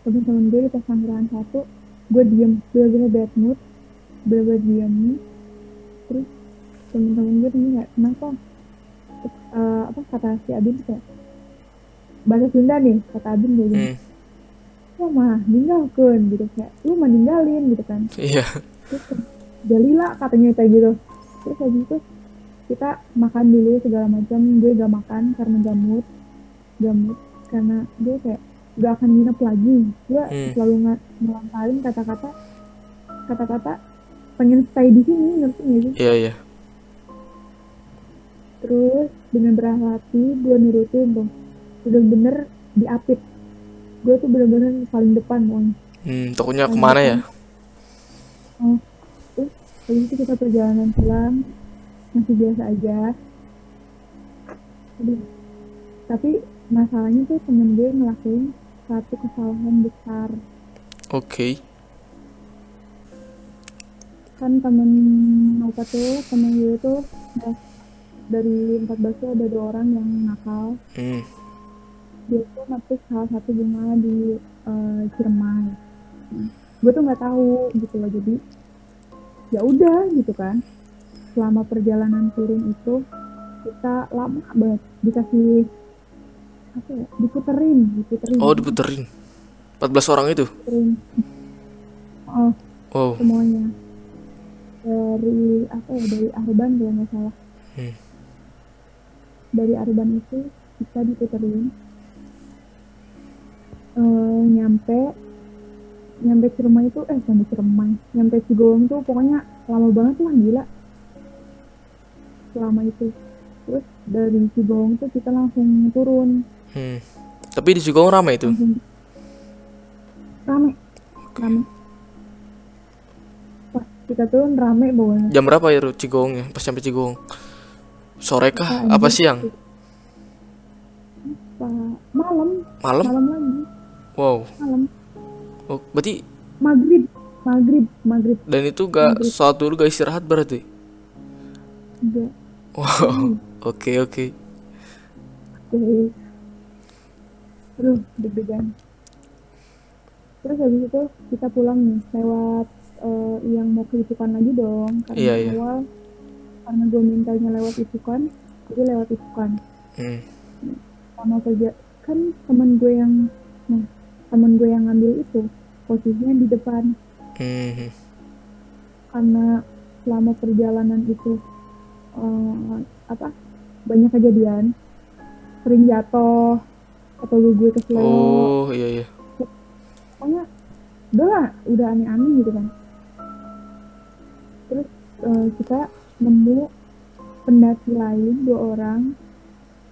Speaker 2: teman-teman gue di pesanggrahan satu gue diem bener-bener bad mood bener-bener diem. Terus temen-temen gue tanya kayak kenapa? Eh, apa kata si Abin kayak bahasa Sunda nih kata Abin kayak gini.
Speaker 1: Hmm.
Speaker 2: wah mah ninggalkan gitu. Kayak lu mah ninggalin gitu kan.
Speaker 1: Iya.
Speaker 2: terus Jalila katanya kayak gitu. Terus habis itu kita makan dulu segala macam. Gue gak makan karena gamut gamut karena gue kayak gak akan nginep lagi gue
Speaker 1: Hmm.
Speaker 2: selalu nggak ngelontarin kata-kata kata-kata pengen stay di sini ngerti gak sih
Speaker 1: Iya, iya.
Speaker 2: terus dengan berat hati gue nurutin tuh bener-bener diapit gue tuh bener-bener paling depan pokoknya
Speaker 1: Hmm, tokonya ke mana ya?
Speaker 2: Oh, terus habis itu kita perjalanan pulang masih biasa aja. Aduh. Tapi masalahnya tuh temen gue ngelakuin satu kesalahan besar.
Speaker 1: Oke.
Speaker 2: Kan temen apa tuh, temen gue tuh dari 14 tuh ada dua orang yang nakal.
Speaker 1: Hmm.
Speaker 2: Dia tuh metik salah satu bunga di eh, Ciremai. Nah, gue tuh nggak tahu gitu loh jadi ya udah gitu kan selama perjalanan turun itu kita lama banget dikasih apa ya? Diputerin diputerin.
Speaker 1: Oh, diputerin. 14 orang itu.
Speaker 2: diputerin. Oh
Speaker 1: Wow.
Speaker 2: semuanya. Dari apa ya dari Arban kalau nggak salah.
Speaker 1: Hmm.
Speaker 2: dari Arban itu kita diputerin. Eh, nyampe nyampe Ciremai itu eh nyampe Ciremai nyampe Cigowong tuh pokoknya lama banget lah gila. Selama itu. Terus dari Cigowong tuh kita langsung turun
Speaker 1: Hmm. Tapi di Cigong ramai itu.
Speaker 2: langsung rame rame pas kita turun rame bawahnya
Speaker 1: Jam berapa ya Ru, Cigongnya? Pas sampai Cigong. Sore kah?
Speaker 2: Nah,
Speaker 1: Apa siang?
Speaker 2: Malam
Speaker 1: Malam?
Speaker 2: malam lagi
Speaker 1: Wow.
Speaker 2: malam
Speaker 1: Oh, berarti
Speaker 2: maghrib maghrib maghrib
Speaker 1: dan itu gak sholat dulu gak istirahat berarti?
Speaker 2: enggak
Speaker 1: Wow. Oke, oke.
Speaker 2: Oke. Aduh, deg-degan. Terus habis itu kita pulang nih lewat eh, yang mau ke Itukan lagi dong. Karena
Speaker 1: Iya, iya.
Speaker 2: awal karena gue mintanya lewat Itukan, jadi lewat Itukan.
Speaker 1: Hmm.
Speaker 2: Sama kerja kan teman gue yang nah teman gue yang ngambil itu posisinya di depan
Speaker 1: Hmm.
Speaker 2: karena selama perjalanan itu eh, apa banyak kejadian sering jatuh atau gue keseleo
Speaker 1: Oh, iya iya.
Speaker 2: pokoknya udah lah udah aneh-aneh gitu kan terus eh, kita nemu pendaki lain dua orang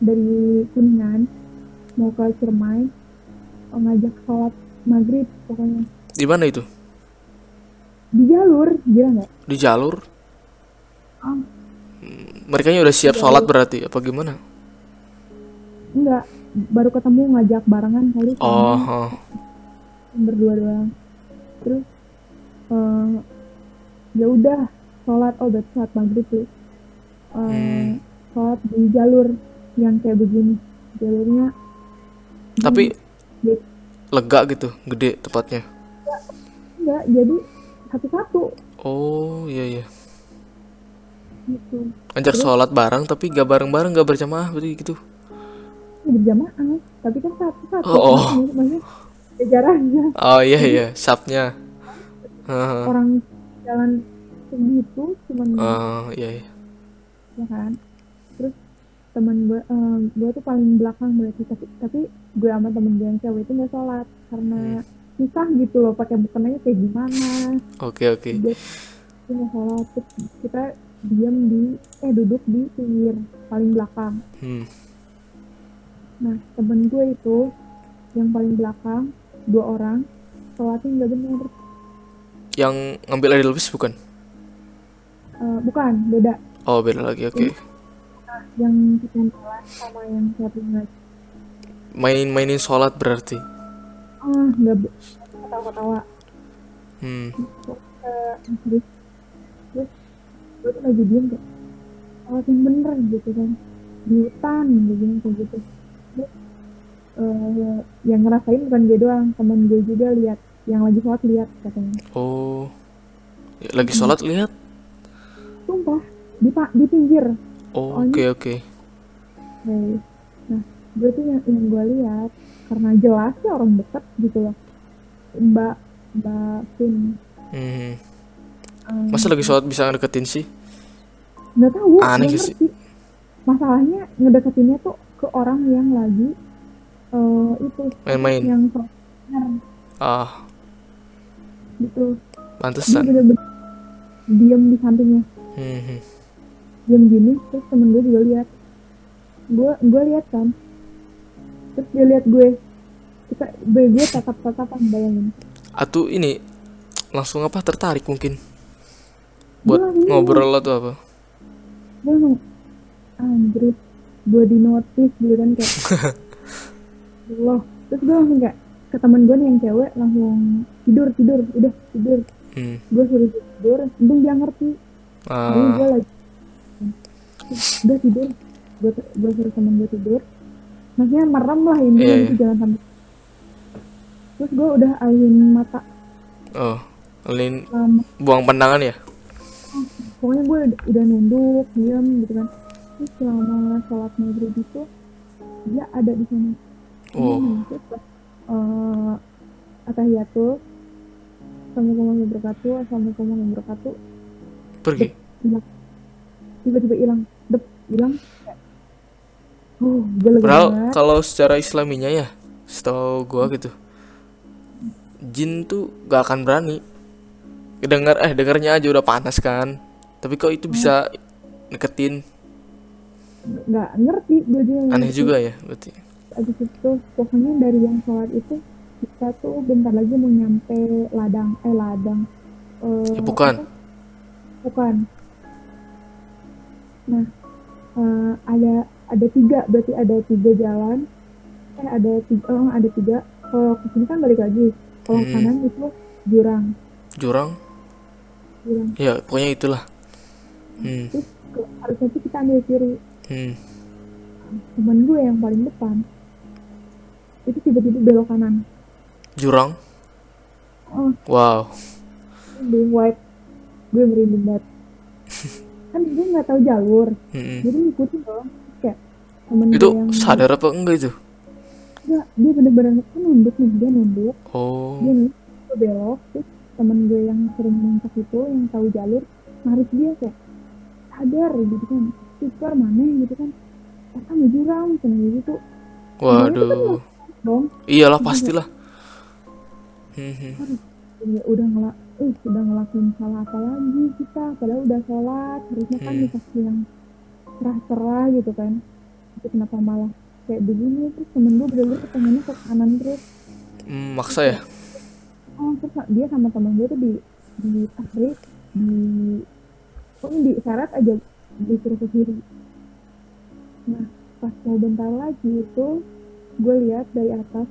Speaker 2: dari kuningan mau ke Ciremai ngajak sholat maghrib pokoknya
Speaker 1: Di mana itu?
Speaker 2: di jalur gila nggak
Speaker 1: Di jalur?
Speaker 2: ah
Speaker 1: Mereka udah siap sholat berarti apa gimana?
Speaker 2: enggak baru ketemu ngajak barengan kali
Speaker 1: Oh, oh.
Speaker 2: berdua doang terus eh, ya udah sholat oh berarti sholat maghrib tuh Eh,
Speaker 1: Hmm.
Speaker 2: sholat di jalur yang kayak begini jalurnya
Speaker 1: tapi
Speaker 2: Gitu.
Speaker 1: lega gitu, gede tepatnya.
Speaker 2: enggak jadi satu-satu
Speaker 1: Oh, iya iya.
Speaker 2: gitu
Speaker 1: Ngajak sholat bareng tapi gak bareng-bareng gak berjamaah berarti gitu.
Speaker 2: Berjamaah tapi kan satu-satu
Speaker 1: Oh, oh.
Speaker 2: Maksudnya- maksudnya ada jaraknya
Speaker 1: Oh iya iya, sapnya. Heeh.
Speaker 2: orang jalan segitu cuman
Speaker 1: Oh, iya iya.
Speaker 2: ya kan terus teman gue eh, gue tuh paling belakang berarti tapi tapi gue sama temen gue yang cewek itu nggak sholat karena susah gitu loh pakai bukannya kayak gimana
Speaker 1: Oke oke.
Speaker 2: dia nggak sholat terus kita diam di eh duduk di pinggir paling belakang
Speaker 1: Hmm.
Speaker 2: Nah temen gue itu yang paling belakang dua orang sholatnya nggak bener
Speaker 1: Yang ngambil air lebis bukan?
Speaker 2: Eh, bukan beda
Speaker 1: Oh, beda lagi. Oke.
Speaker 2: yang ketempelan sama yang sholatnya nggak
Speaker 1: Mainin-mainin sholat berarti.
Speaker 2: ah nggak be- ketawa-ketawa
Speaker 1: Hmm.
Speaker 2: terus gue tuh lagi diem kayak sholat yang bener gitu kan di hutan gitu kayak gitu eh, yang ngerasain bukan gue doang temen gue juga lihat yang lagi sholat lihat katanya
Speaker 1: Oh. Ya, lagi sholat lihat.
Speaker 2: sumpah di pa- di pinggir
Speaker 1: Oh, oke oke.
Speaker 2: Hey. Nah, gue tuh yang, yang gue lihat karena jelas ya orang deket gitu loh. Mbak Mbak Vin.
Speaker 1: Hmm.
Speaker 2: Um,
Speaker 1: Masa lagi sholat bisa ngedeketin sih?
Speaker 2: nggak tahu.
Speaker 1: Aneh sih.
Speaker 2: Masalahnya ngedeketinnya tuh ke orang yang lagi eh itu
Speaker 1: Main-main.
Speaker 2: yang
Speaker 1: Ah,
Speaker 2: gitu. Dia
Speaker 1: pantesan.
Speaker 2: bener-bener diem di sampingnya,
Speaker 1: Hmm.
Speaker 2: diem gini. Terus temen gue juga lihat. Gue gue lihat kan. Terus dia lihat gue. Kita gue gue tatap tatapan bayangin.
Speaker 1: Atau ini langsung apa tertarik mungkin buat
Speaker 2: langsung-
Speaker 1: ngobrol atau apa?
Speaker 2: gue anjir gue di notice gitu kan kayak loh terus gue langsung kayak ke temen gue nih yang cewek langsung tidur tidur udah tidur.
Speaker 1: Hmm.
Speaker 2: gue suruh tidur untung dia ngerti. Jadi
Speaker 1: Ah,
Speaker 2: gue lagi. Udah tidur. Gue gue suruh temen gue tidur. Maksudnya merem lah ini gitu jangan sampai. Terus gue udah alihin mata.
Speaker 1: Oh, Lin
Speaker 2: lama
Speaker 1: buang pandangan ya?
Speaker 2: pokoknya gue udah, udah nunduk diam gitu kan. Terus selama sholat maghrib itu dia ada di sana
Speaker 1: Oh,
Speaker 2: Hmm, terus pas uh, atahiyatul Assalamualaikum warahmatullahi wabarakatuh Assalamualaikum warahmatullahi wabarakatuh.
Speaker 1: Pergi.
Speaker 2: hilang tiba-tiba hilang. Dep hilang. Oh lega
Speaker 1: Padahal kalau secara islaminya ya, setahu gua gitu, jin tuh gak akan berani. Dengar eh dengarnya aja udah panas kan. Tapi kok itu bisa deketin,
Speaker 2: nggak ngerti gue juga
Speaker 1: aneh juga ya berarti.
Speaker 2: Abis itu pokoknya dari yang sholat itu kita tuh bentar lagi mau nyampe ladang eh ladang Eh,
Speaker 1: Ya, bukan.
Speaker 2: apa? bukan nah eh, ada ada tiga berarti ada tiga jalan eh ada tiga oh, ada tiga kalau ke sini kan balik lagi kalau
Speaker 1: Hmm.
Speaker 2: kanan itu jurang
Speaker 1: Jurang?
Speaker 2: jurang
Speaker 1: Ya, pokoknya itulah. Hmm.
Speaker 2: terus harusnya kita ambil kiri
Speaker 1: Hmm.
Speaker 2: temen gue yang paling depan itu tiba-tiba belok kanan
Speaker 1: Jurang?
Speaker 2: oh
Speaker 1: Wow.
Speaker 2: being white gue merinding banget kan gue nggak tahu jalur
Speaker 1: Hmm.
Speaker 2: jadi ngikutin dong kayak temen
Speaker 1: Itu
Speaker 2: gue yang
Speaker 1: sadar apa enggak itu?
Speaker 2: Nggak, dia bener-bener kan nunduk nih dia nunduk
Speaker 1: Oh.
Speaker 2: dia nunduk gue belok terus temen gue yang sering muncak itu yang tahu jalur narik dia kayak sadar gitu kan super mana gitu kan eh kamu jurang kayak gitu
Speaker 1: Waduh.
Speaker 2: Dong
Speaker 1: Iyalah pastilah. Hmm.
Speaker 2: udah ngelak eh udah ngelakuin salah apa lagi kita padahal udah sholat harusnya kan
Speaker 1: Hmm.
Speaker 2: dikasih yang cerah-cerah gitu kan itu kenapa malah kayak begini terus temen gue bener-bener kepengennya ke kanan terus
Speaker 1: Hmm, maksa ya?
Speaker 2: oh terus dia sama temen gue tuh di di tarik di pokoknya di syarat aja disuruh ke kiri nah pas mau bentar lagi itu gue lihat dari atas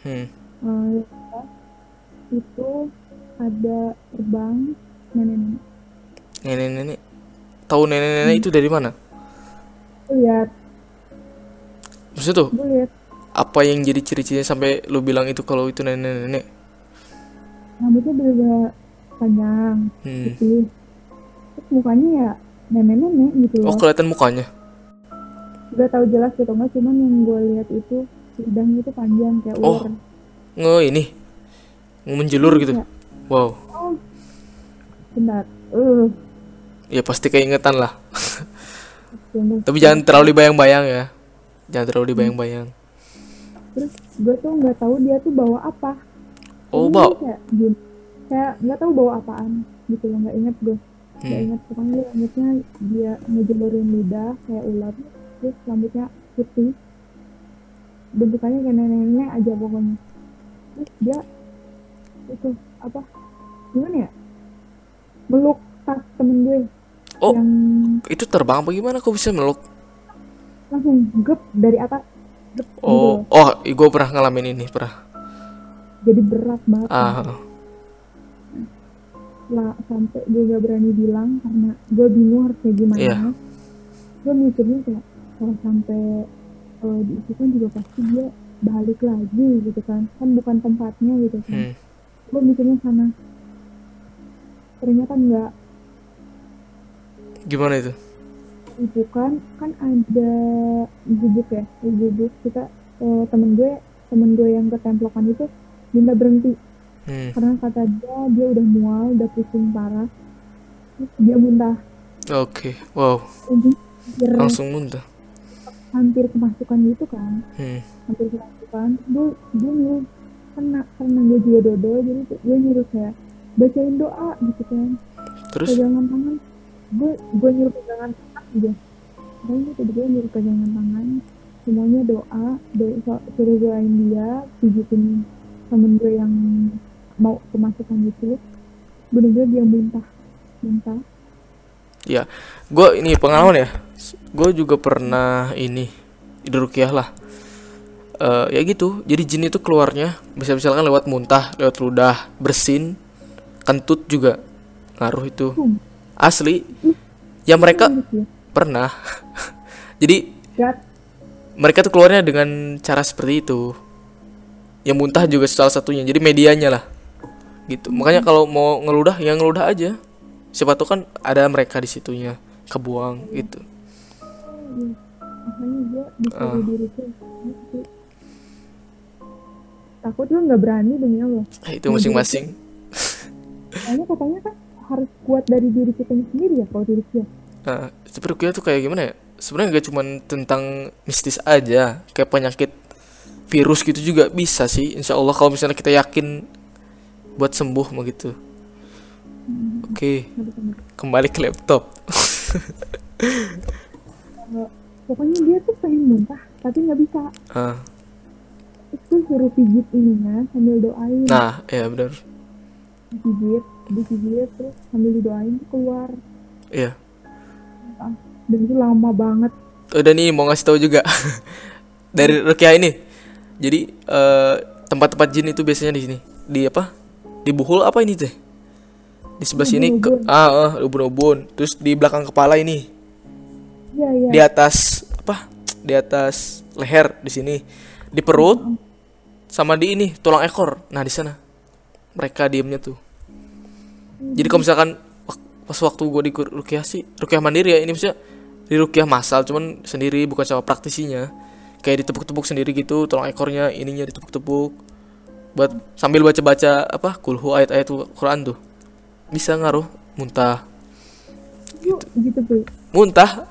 Speaker 1: Hmm.
Speaker 2: atas itu ada terbang nenek-nenek
Speaker 1: Nenek-nenek. Tahu nenek-nenek itu dari mana?
Speaker 2: lihat
Speaker 1: Maksudnya tuh,
Speaker 2: gue lihat
Speaker 1: apa yang jadi ciri-cirinya sampai lu bilang itu kalau itu nenek-nenek?
Speaker 2: rambutnya bener-bener panjang
Speaker 1: Hmm.
Speaker 2: putih terus mukanya ya nenek-nenek gitu
Speaker 1: Oh,
Speaker 2: loh
Speaker 1: kelihatan mukanya.
Speaker 2: Gak tahu jelas gitu nggak cuman yang gue lihat itu lidahnya itu panjang kayak
Speaker 1: Oh.
Speaker 2: ular
Speaker 1: Nge ini. Menjelur gitu.
Speaker 2: Iya.
Speaker 1: Wow.
Speaker 2: oh bentar uh
Speaker 1: Ya pasti keingetan lah. Tapi jangan terlalu dibayang-bayang ya. Jangan terlalu dibayang-bayang.
Speaker 2: terus gue tuh nggak tahu dia tuh bawa apa
Speaker 1: Oh, bau.
Speaker 2: kayak kayak nggak tahu bawa apaan gitu loh nggak inget gue nggak
Speaker 1: Hmm.
Speaker 2: inget pokoknya ingetnya dia ngejelurin lidah kayak ular terus rambutnya putih bentukannya kayak nenek-nenek aja pokoknya terus dia itu apa gimana ya meluk tas temen gue
Speaker 1: Oh.
Speaker 2: yang
Speaker 1: Itu terbang apa gimana kok bisa meluk?
Speaker 2: langsung gep dari atas gep gitu
Speaker 1: Oh, oh, gue pernah ngalamin ini, pernah.
Speaker 2: jadi berat banget
Speaker 1: Ah,
Speaker 2: lah sampai gue gak berani bilang karena gue bingung harus kayak gimana
Speaker 1: Iya.
Speaker 2: gue mikirnya kayak kalau sampai uh, diisikan juga pasti dia balik lagi gitu kan. Kan bukan tempatnya gitu kan.
Speaker 1: Hmm.
Speaker 2: gue mikirnya sana ternyata enggak.
Speaker 1: Gimana itu?
Speaker 2: itu kan kan ada gubuk ya gubuk. Kita eh, temen gue temen gue yang ketemplokan itu minta berhenti.
Speaker 1: Hmm.
Speaker 2: karena kata dia dia udah mual udah pusing parah. Terus dia muntah.
Speaker 1: Oke, wow,
Speaker 2: Ujung- hampir,
Speaker 1: langsung muntah.
Speaker 2: Hampir kemasukan gitu kan.
Speaker 1: Hmm.
Speaker 2: hampir kemasukan. Gue gue nyuruh karena karena gue juga dodol jadi gue nyuruh kayak bacain doa gitu kan.
Speaker 1: Terus?
Speaker 2: pegangan tangan. Gue gue nyuruh pegangan tangan aja. Pokoknya tuh gue nyuruh pegangan tangan. Semuanya doa doa suruh doain dia pijitin temen gue yang mau kemasukan gitu bener-bener dia muntah muntah
Speaker 1: Ya, gue ini pengalaman ya. Gue juga pernah ini di rukiah lah. Eh ya gitu. Jadi jin itu keluarnya bisa misalkan lewat muntah, lewat ludah, bersin, kentut juga ngaruh itu. Asli. Ya mereka pernah. Jadi mereka tuh keluarnya dengan cara seperti itu. Ya muntah juga salah satunya. Jadi medianya lah. Gitu. Makanya kalau mau ngeludah ya ngeludah aja. Siapa tuh kan ada mereka di situnya kebuang gitu.
Speaker 2: makanya gue disuruh
Speaker 1: Ah.
Speaker 2: diri takut gue nggak berani demi Allah
Speaker 1: Eh, Itu masing-masing.
Speaker 2: soalnya katanya kan harus kuat dari diri kita sendiri ya kalau diri kita
Speaker 1: Nah, rukiah tuh kayak gimana ya? Sebenarnya gak cuma tentang mistis aja, kayak penyakit virus gitu juga bisa sih. Insya Allah kalau misalnya kita yakin buat sembuh mah gitu. Oke, kembali ke laptop.
Speaker 2: Pokoknya dia tuh pengen muntah tapi nggak bisa
Speaker 1: Ah,
Speaker 2: terus gue suruh pijit ininya sambil doain
Speaker 1: nah, ya benar.
Speaker 2: dipijit dipijit terus sambil didoain tuh keluar
Speaker 1: Iya.
Speaker 2: Ah, dan itu lama banget
Speaker 1: Udah nih mau ngasih tahu juga dari rukiah ini. Jadi eh, tempat-tempat jin itu biasanya di sini. Di apa? Di buhul apa ini teh? Di sebelah sini ke
Speaker 2: Ubun-ubun.
Speaker 1: ah, ah, ubun-ubun. Terus di belakang kepala ini.
Speaker 2: iya iya.
Speaker 1: Di atas apa? Di atas leher di sini. Di perut sama di ini tulang ekor. Nah di sana. Mereka diemnya tuh. Jadi kalau misalkan pas waktu gue di rukiah sih rukiah mandiri ya ini maksudnya di rukiah masal cuman sendiri bukan sama praktisinya. Kayak ditepuk-tepuk sendiri gitu tulang ekornya ininya ditepuk-tepuk. Buat sambil baca-baca apa kulhu ayat-ayat Quran tuh bisa ngaruh muntah
Speaker 2: gitu tuh
Speaker 1: muntah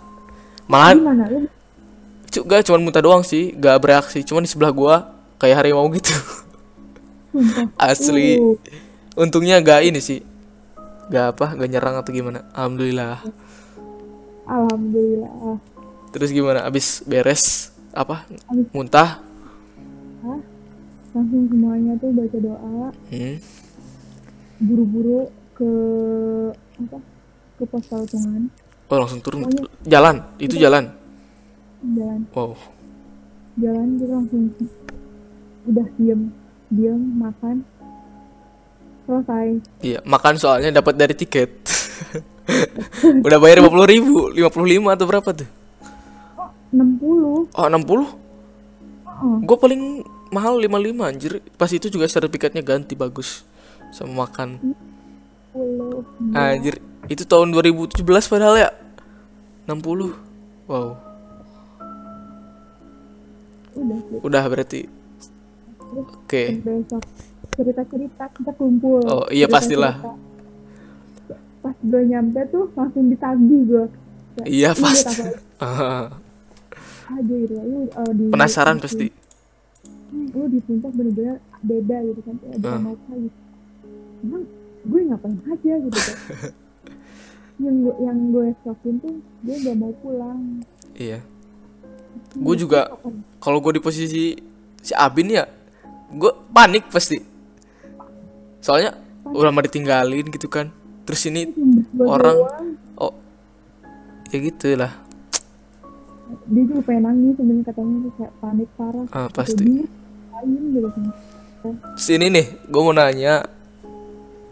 Speaker 2: lu
Speaker 1: Cuk, gak cuman muntah doang sih, gak bereaksi. Cuman di sebelah gua kayak harimau gitu. Asli.
Speaker 2: Uh,
Speaker 1: Untungnya gak ini sih. Gak apa, gak nyerang atau gimana. Alhamdulillah.
Speaker 2: alhamdulillah
Speaker 1: Terus gimana? Abis beres apa?
Speaker 2: Abis-
Speaker 1: Muntah.
Speaker 2: ah langsung semuanya tuh baca doa
Speaker 1: Hmm.
Speaker 2: buru-buru ke apa ke pos Tuhan
Speaker 1: Oh, langsung turun.
Speaker 2: Pokoknya-
Speaker 1: Jalan, itu jalan.
Speaker 2: jalan
Speaker 1: Wow.
Speaker 2: jalan kita langsung udah diem diem makan selesai
Speaker 1: Iya, makan soalnya dapat dari tiket. Udah bayar 50 ribu, 55 atau berapa tuh?
Speaker 2: 60
Speaker 1: Oh, 60?
Speaker 2: oh,
Speaker 1: Gue paling mahal 55 anjir. Pas itu juga sertifikatnya ganti bagus sama makan.
Speaker 2: 60
Speaker 1: Anjir, itu tahun 2017 padahal ya. 60. Wow,
Speaker 2: udah sih
Speaker 1: udah berarti. Oke.
Speaker 2: besok cerita-cerita kita kumpul
Speaker 1: Oh, iya, pastilah.
Speaker 2: Cerita-cerita. pas gue nyampe tuh langsung ditagih gue
Speaker 1: Iya,
Speaker 2: "Lu
Speaker 1: pasti.
Speaker 2: aja gitu ya lu uh, di
Speaker 1: Penasaran pasti.
Speaker 2: hmm, lu di puncak bener-bener beda gitu kan ada. Nova gitu emang gue ngapain aja gitu kan. Yang gue yang gue shokin tuh dia gak mau pulang.
Speaker 1: Iya. Gue juga kalau gue di posisi si Abin ya gue panik pasti. Soalnya udah mau ditinggalin gitu kan. Terus ini orang oh ya gitu lah
Speaker 2: dia juga pengen nangis sebenarnya katanya tuh kayak panik parah.
Speaker 1: Ah, pasti.
Speaker 2: Lain gitu kan.
Speaker 1: Terus ini nih, gue mau nanya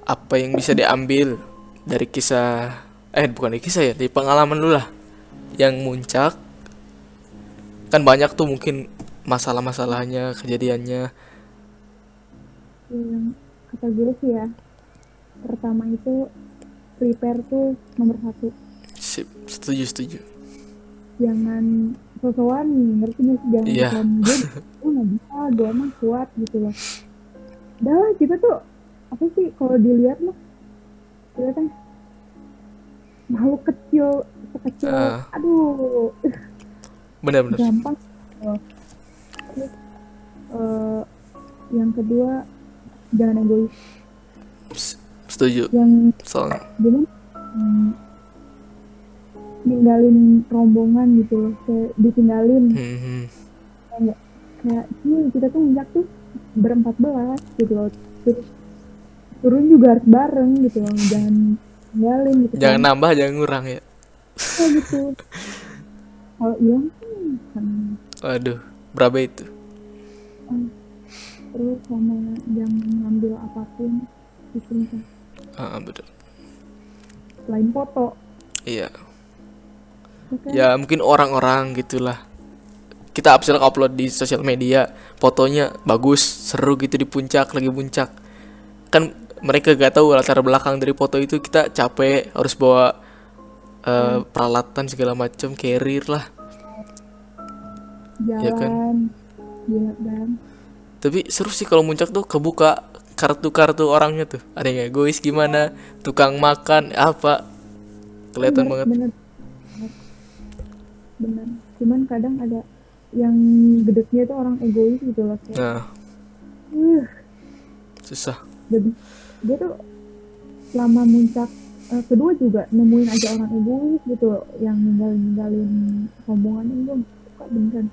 Speaker 1: apa yang bisa diambil dari kisah, eh bukan dari kisah ya, dari pengalaman lu lah, yang muncak. Kan banyak tuh mungkin masalah-masalahnya, kejadiannya.
Speaker 2: yang kata gue sih ya pertama itu prepare tuh nomor satu
Speaker 1: Sip, setuju setuju.
Speaker 2: jangan sosokan ngerti nggak sih jangan sosokan gue gue nggak bisa gue emang kuat gitu loh dah kita tuh apa sih kalau dilihat mah kita kan makhluk kecil sekecil
Speaker 1: Ah.
Speaker 2: aduh
Speaker 1: Bener-bener.
Speaker 2: gampang. Terus, eh, yang kedua jangan egois
Speaker 1: Setuju.
Speaker 2: yang
Speaker 1: Soalnya,
Speaker 2: gimana hmm, ninggalin rombongan gitu kayak ditinggalin
Speaker 1: hmm, hmm.
Speaker 2: kayak kayak ini kita tuh minyak tuh berempat belas gitu loh terus turun juga harus bareng gitu loh jangan tinggalin gitu
Speaker 1: jangan
Speaker 2: kan.
Speaker 1: nambah, jangan ngurang ya.
Speaker 2: Kayak gitu kalau hilang kan.
Speaker 1: Waduh, berapa itu?
Speaker 2: terus sama jangan ngambil apa pun gitu kan.
Speaker 1: Ah, betul.
Speaker 2: selain foto
Speaker 1: Iya.
Speaker 2: Oke.
Speaker 1: Ya mungkin orang-orang gitulah. Kita upload upload di sosial media, fotonya bagus, seru gitu di puncak, lagi puncak. Kan mereka gak tahu latar belakang dari foto itu kita capek, harus bawa eh, peralatan segala macam, carrier lah.
Speaker 2: jalan
Speaker 1: ya kan?
Speaker 2: Gila, dan
Speaker 1: Tapi seru sih kalau puncak tuh kebuka kartu-kartu orangnya tuh. Ada yang egois gimana, tukang makan apa. Kelihatan banget.
Speaker 2: bener bener cuman kadang ada yang gedeknya tuh orang egois gitu loh kayak
Speaker 1: Nah,
Speaker 2: uh,
Speaker 1: susah.
Speaker 2: jadi dia tuh selama muncak eh, kedua juga nemuin aja orang egois gitu yang ninggalin ninggalin rombongan gue suka beneran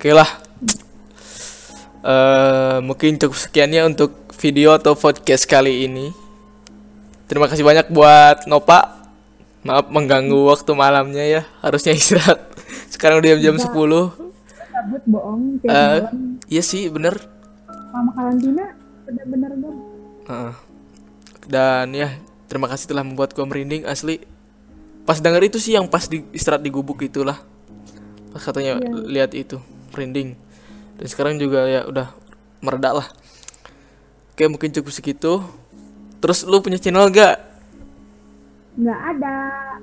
Speaker 1: Oke lah. Eh, mungkin cukup sekiannya untuk video atau podcast kali ini. Terima kasih banyak buat Nopa. Maaf mengganggu waktu malamnya ya. Harusnya istirahat. Sekarang udah jam 10.
Speaker 2: cabut bohong malam
Speaker 1: iya sih, bener.
Speaker 2: selama karantina bener-bener gue
Speaker 1: Heeh. Dan ya, terima kasih telah membuat gua merinding asli. Pas denger itu sih yang pas di istirahat di gubuk itulah. Pas katanya
Speaker 2: Iya.
Speaker 1: lihat itu, merinding. Dan sekarang juga ya udah meredak lah. Oke, mungkin cukup segitu. Terus lu punya channel gak?
Speaker 2: nggak ada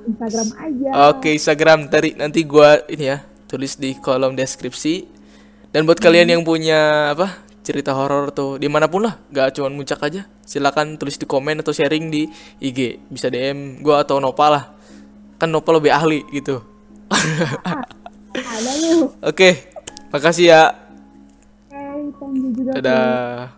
Speaker 2: Instagram aja
Speaker 1: Oke, Instagram tadi nanti gua ini ya, tulis di kolom deskripsi. Dan buat kalian yang punya apa? Cerita horor tuh di mana pun lah, gak cuma muncak aja. Silakan tulis di komen atau sharing di IG, bisa DM gua atau Nopal lah. Kan Nopal lebih ahli gitu. Oke, makasih ya. Dadah.